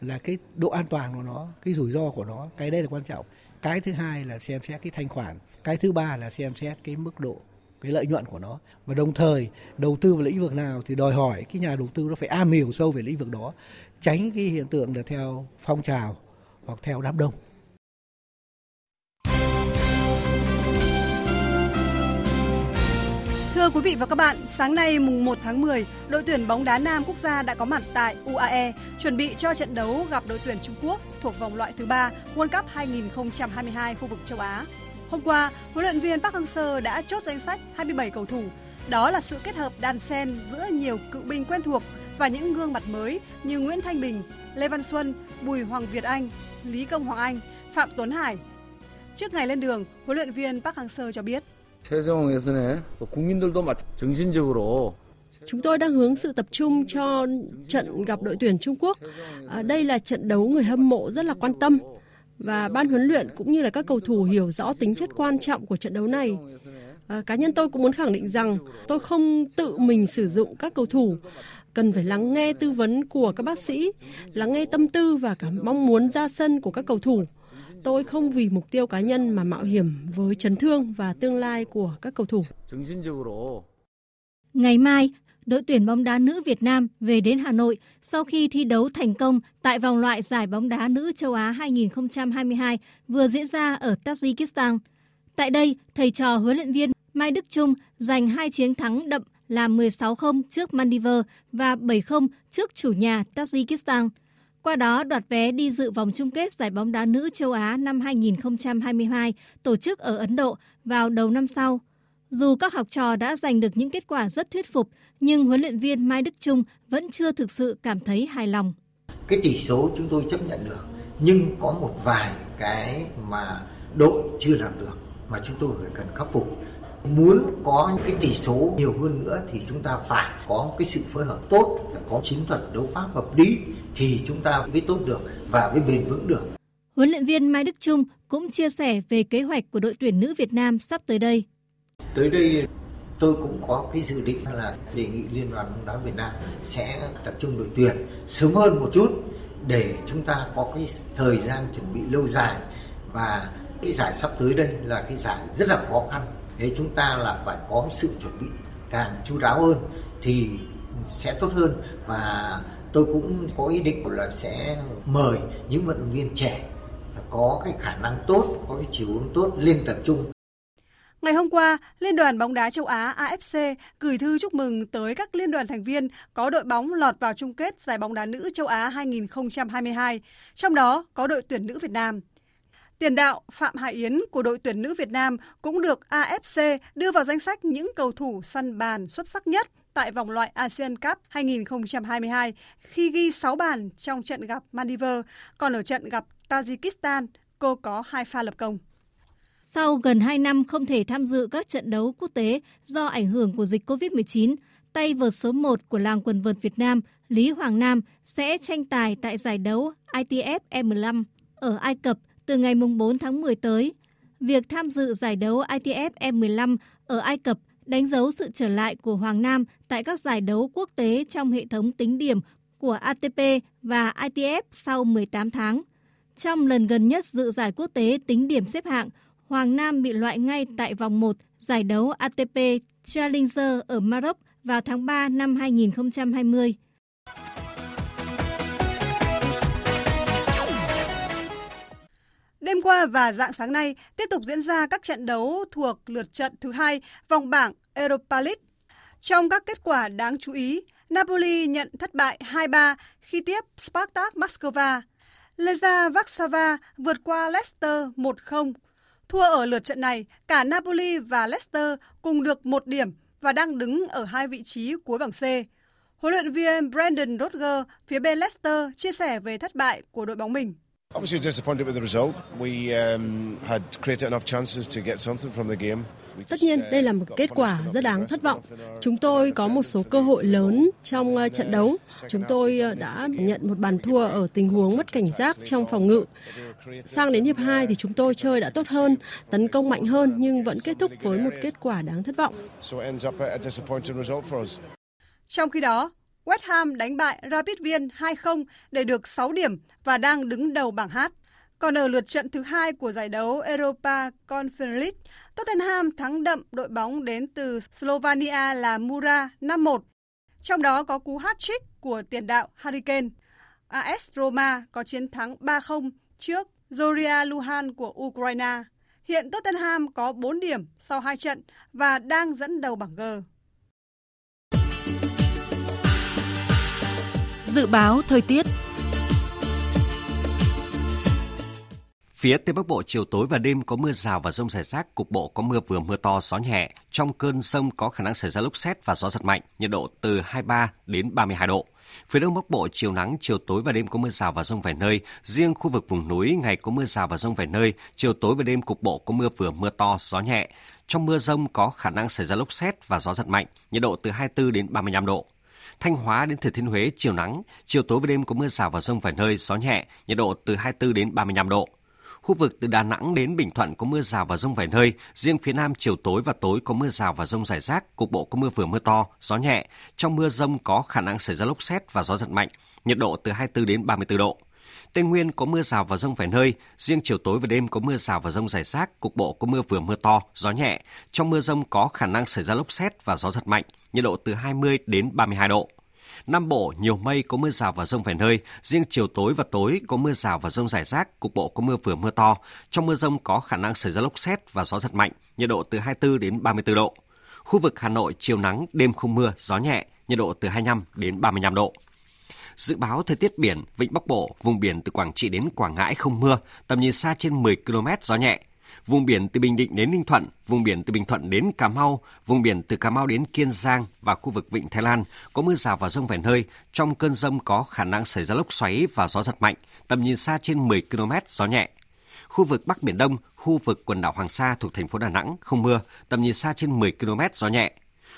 là cái độ an toàn của nó, cái rủi ro của nó, cái đây là quan trọng. Cái thứ hai là xem xét cái thanh khoản. Cái thứ ba là xem xét cái mức độ, cái lợi nhuận của nó và đồng thời, đầu tư vào lĩnh vực nào thì đòi hỏi cái nhà đầu tư nó phải am hiểu sâu về lĩnh vực đó, tránh cái hiện tượng là theo phong trào hoặc theo đám đông quý vị và các bạn, sáng nay mùng 1 tháng 10, đội tuyển bóng đá nam quốc gia đã có mặt tại UAE chuẩn bị cho trận đấu gặp đội tuyển Trung Quốc thuộc vòng loại thứ 3 World Cup 2022 khu vực châu Á. Hôm qua, huấn luyện viên Park Hang-seo đã chốt danh sách 27 cầu thủ. Đó là sự kết hợp đan xen giữa nhiều cựu binh quen thuộc và những gương mặt mới như Nguyễn Thanh Bình, Lê Văn Xuân, Bùi Hoàng Việt Anh, Lý Công Hoàng Anh, Phạm Tuấn Hải. Trước ngày lên đường, huấn luyện viên Park Hang-seo cho biết. Chúng tôi đang hướng sự tập trung cho trận gặp đội tuyển Trung Quốc. À, đây là trận đấu người hâm mộ rất là quan tâm và ban huấn luyện cũng như là các cầu thủ hiểu rõ tính chất quan trọng của trận đấu này. À, cá nhân tôi cũng muốn khẳng định rằng tôi không tự mình sử dụng các cầu thủ cần phải lắng nghe tư vấn của các bác sĩ, lắng nghe tâm tư và cả mong muốn ra sân của các cầu thủ. Tôi không vì mục tiêu cá nhân mà mạo hiểm với chấn thương và tương lai của các cầu thủ. Ngày mai, đội tuyển bóng đá nữ Việt Nam về đến Hà Nội sau khi thi đấu thành công tại vòng loại giải bóng đá nữ châu Á 2022 vừa diễn ra ở Tajikistan. Tại đây, thầy trò huấn luyện viên Mai Đức Trung giành hai chiến thắng đậm là 16-0 trước Maldives và 7-0 trước chủ nhà Tajikistan. Qua đó đoạt vé đi dự vòng chung kết giải bóng đá nữ châu Á năm 2022 tổ chức ở Ấn Độ vào đầu năm sau. Dù các học trò đã giành được những kết quả rất thuyết phục, nhưng huấn luyện viên Mai Đức Trung vẫn chưa thực sự cảm thấy hài lòng. Cái tỷ số chúng tôi chấp nhận được, nhưng có một vài cái mà đội chưa làm được mà chúng tôi phải cần khắc phục. Muốn có cái tỷ số nhiều hơn nữa thì chúng ta phải có cái sự phối hợp tốt, phải có chiến thuật đấu pháp hợp lý thì chúng ta mới tốt được và mới bền vững được. Huấn luyện viên Mai Đức Trung cũng chia sẻ về kế hoạch của đội tuyển nữ Việt Nam sắp tới đây. Tới đây tôi cũng có cái dự định là đề nghị Liên đoàn bóng đá Việt Nam sẽ tập trung đội tuyển sớm hơn một chút để chúng ta có cái thời gian chuẩn bị lâu dài và cái giải sắp tới đây là cái giải rất là khó khăn thế chúng ta là phải có sự chuẩn bị càng chu đáo hơn thì sẽ tốt hơn và tôi cũng có ý định là sẽ mời những vận động viên trẻ có cái khả năng tốt, có cái chiều hướng tốt lên tập trung Ngày hôm qua, Liên đoàn bóng đá châu Á AFC gửi thư chúc mừng tới các liên đoàn thành viên có đội bóng lọt vào chung kết giải bóng đá nữ châu Á 2022, trong đó có đội tuyển nữ Việt Nam. Tiền đạo Phạm Hải Yến của đội tuyển nữ Việt Nam cũng được AFC đưa vào danh sách những cầu thủ săn bàn xuất sắc nhất tại vòng loại ASEAN Cup 2022 khi ghi 6 bàn trong trận gặp Maldives, còn ở trận gặp Tajikistan, cô có hai pha lập công. Sau gần 2 năm không thể tham dự các trận đấu quốc tế do ảnh hưởng của dịch COVID-19, tay vợt số 1 của làng quần vợt Việt Nam, Lý Hoàng Nam sẽ tranh tài tại giải đấu ITF M15 ở Ai Cập từ ngày 4 tháng 10 tới. Việc tham dự giải đấu ITF M15 ở Ai Cập đánh dấu sự trở lại của Hoàng Nam tại các giải đấu quốc tế trong hệ thống tính điểm của ATP và ITF sau 18 tháng. Trong lần gần nhất dự giải quốc tế tính điểm xếp hạng, Hoàng Nam bị loại ngay tại vòng 1 giải đấu ATP Challenger ở Maroc vào tháng 3 năm 2020. Đêm qua và dạng sáng nay tiếp tục diễn ra các trận đấu thuộc lượt trận thứ hai vòng bảng Europa League. Trong các kết quả đáng chú ý, Napoli nhận thất bại 2-3 khi tiếp Spartak Moscow. Leza Varsava vượt qua Leicester 1-0 Thua ở lượt trận này, cả Napoli và Leicester cùng được một điểm và đang đứng ở hai vị trí cuối bảng C. Huấn luyện viên Brandon Rodger phía bên Leicester chia sẻ về thất bại của đội bóng mình. Obviously disappointed with the result. We um, had created enough chances to get something from the game. Tất nhiên, đây là một kết quả rất đáng thất vọng. Chúng tôi có một số cơ hội lớn trong uh, trận đấu. Chúng tôi uh, đã nhận một bàn thua ở tình huống mất cảnh giác trong phòng ngự. Sang đến hiệp 2 thì chúng tôi chơi đã tốt hơn, tấn công mạnh hơn nhưng vẫn kết thúc với một kết quả đáng thất vọng. Trong khi đó, West Ham đánh bại Rapid Viên 2-0 để được 6 điểm và đang đứng đầu bảng H. Còn ở lượt trận thứ hai của giải đấu Europa Conference League, Tottenham thắng đậm đội bóng đến từ Slovenia là Mura 5-1. Trong đó có cú hat-trick của tiền đạo Harry Kane. AS Roma có chiến thắng 3-0 trước Zoria Luhan của Ukraine. Hiện Tottenham có 4 điểm sau 2 trận và đang dẫn đầu bảng G. Dự báo thời tiết Phía Tây Bắc Bộ chiều tối và đêm có mưa rào và rông rải rác, cục bộ có mưa vừa mưa to, gió nhẹ. Trong cơn rông có khả năng xảy ra lốc xét và gió giật mạnh, nhiệt độ từ 23 đến 32 độ. Phía Đông Bắc Bộ chiều nắng, chiều tối và đêm có mưa rào và rông vài nơi. Riêng khu vực vùng núi ngày có mưa rào và rông vài nơi, chiều tối và đêm cục bộ có mưa vừa mưa to, gió nhẹ. Trong mưa rông có khả năng xảy ra lốc xét và gió giật mạnh, nhiệt độ từ 24 đến 35 độ. Thanh Hóa đến Thừa Thiên Huế chiều nắng, chiều tối và đêm có mưa rào và rông vài nơi, gió nhẹ, nhiệt độ từ 24 đến 35 độ. Khu vực từ Đà Nẵng đến Bình Thuận có mưa rào và rông vài nơi, riêng phía Nam chiều tối và tối có mưa rào và rông rải rác, cục bộ có mưa vừa mưa to, gió nhẹ. Trong mưa rông có khả năng xảy ra lốc xét và gió giật mạnh, nhiệt độ từ 24 đến 34 độ. Tây Nguyên có mưa rào và rông vài nơi, riêng chiều tối và đêm có mưa rào và rông rải rác, cục bộ có mưa vừa mưa to, gió nhẹ. Trong mưa rông có khả năng xảy ra lốc xét và gió giật mạnh, nhiệt độ từ 20 đến 32 độ. Nam Bộ nhiều mây có mưa rào và rông vài nơi, riêng chiều tối và tối có mưa rào và rông rải rác, cục bộ có mưa vừa mưa to. Trong mưa rông có khả năng xảy ra lốc xét và gió giật mạnh, nhiệt độ từ 24 đến 34 độ. Khu vực Hà Nội chiều nắng, đêm không mưa, gió nhẹ, nhiệt độ từ 25 đến 35 độ. Dự báo thời tiết biển, vịnh Bắc Bộ, vùng biển từ Quảng Trị đến Quảng Ngãi không mưa, tầm nhìn xa trên 10 km, gió nhẹ. Vùng biển từ Bình Định đến Ninh Thuận, vùng biển từ Bình Thuận đến Cà Mau, vùng biển từ Cà Mau đến Kiên Giang và khu vực Vịnh Thái Lan có mưa rào và rông vài nơi. Trong cơn rông có khả năng xảy ra lốc xoáy và gió giật mạnh, tầm nhìn xa trên 10 km, gió nhẹ. Khu vực Bắc Biển Đông, khu vực quần đảo Hoàng Sa thuộc thành phố Đà Nẵng không mưa, tầm nhìn xa trên 10 km, gió nhẹ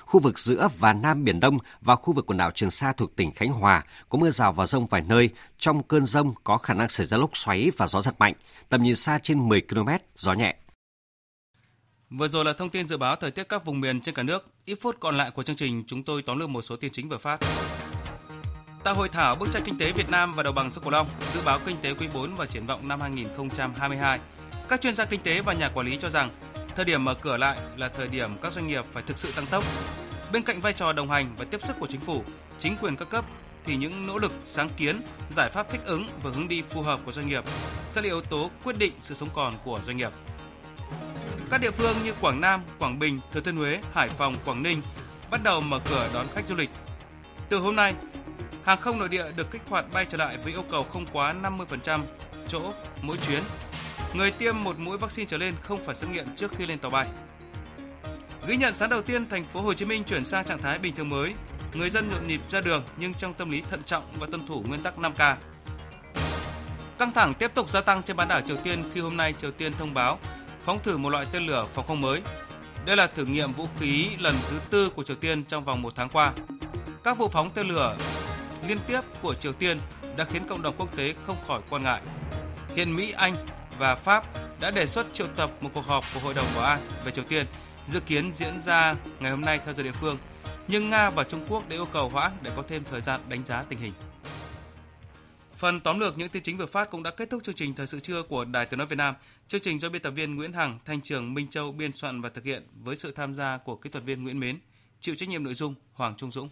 khu vực giữa và Nam Biển Đông và khu vực quần đảo Trường Sa thuộc tỉnh Khánh Hòa có mưa rào và rông vài nơi. Trong cơn rông có khả năng xảy ra lốc xoáy và gió giật mạnh, tầm nhìn xa trên 10 km, gió nhẹ. Vừa rồi là thông tin dự báo thời tiết các vùng miền trên cả nước. Ít phút còn lại của chương trình, chúng tôi tóm lược một số tin chính vừa phát. Tại hội thảo bức tranh kinh tế Việt Nam và đồng bằng sông Cửu Long, dự báo kinh tế quý 4 và triển vọng năm 2022, các chuyên gia kinh tế và nhà quản lý cho rằng Thời điểm mở cửa lại là thời điểm các doanh nghiệp phải thực sự tăng tốc. Bên cạnh vai trò đồng hành và tiếp sức của chính phủ, chính quyền các cấp thì những nỗ lực, sáng kiến, giải pháp thích ứng và hướng đi phù hợp của doanh nghiệp sẽ là yếu tố quyết định sự sống còn của doanh nghiệp. Các địa phương như Quảng Nam, Quảng Bình, Thừa Thiên Huế, Hải Phòng, Quảng Ninh bắt đầu mở cửa đón khách du lịch. Từ hôm nay, hàng không nội địa được kích hoạt bay trở lại với yêu cầu không quá 50% chỗ mỗi chuyến Người tiêm một mũi vaccine trở lên không phải xét nghiệm trước khi lên tàu bay. Ghi nhận sáng đầu tiên, thành phố Hồ Chí Minh chuyển sang trạng thái bình thường mới. Người dân nhộn nhịp ra đường nhưng trong tâm lý thận trọng và tuân thủ nguyên tắc 5K. Căng thẳng tiếp tục gia tăng trên bán đảo Triều Tiên khi hôm nay Triều Tiên thông báo phóng thử một loại tên lửa phòng không mới. Đây là thử nghiệm vũ khí lần thứ tư của Triều Tiên trong vòng một tháng qua. Các vụ phóng tên lửa liên tiếp của Triều Tiên đã khiến cộng đồng quốc tế không khỏi quan ngại. Hiện Mỹ, Anh và Pháp đã đề xuất triệu tập một cuộc họp của Hội đồng Bảo an về Triều Tiên dự kiến diễn ra ngày hôm nay theo giờ địa phương, nhưng Nga và Trung Quốc đã yêu cầu hoãn để có thêm thời gian đánh giá tình hình. Phần tóm lược những tin chính vừa phát cũng đã kết thúc chương trình thời sự trưa của Đài Tiếng nói Việt Nam. Chương trình do biên tập viên Nguyễn Hằng, thanh trưởng Minh Châu biên soạn và thực hiện với sự tham gia của kỹ thuật viên Nguyễn Mến, chịu trách nhiệm nội dung Hoàng Trung Dũng.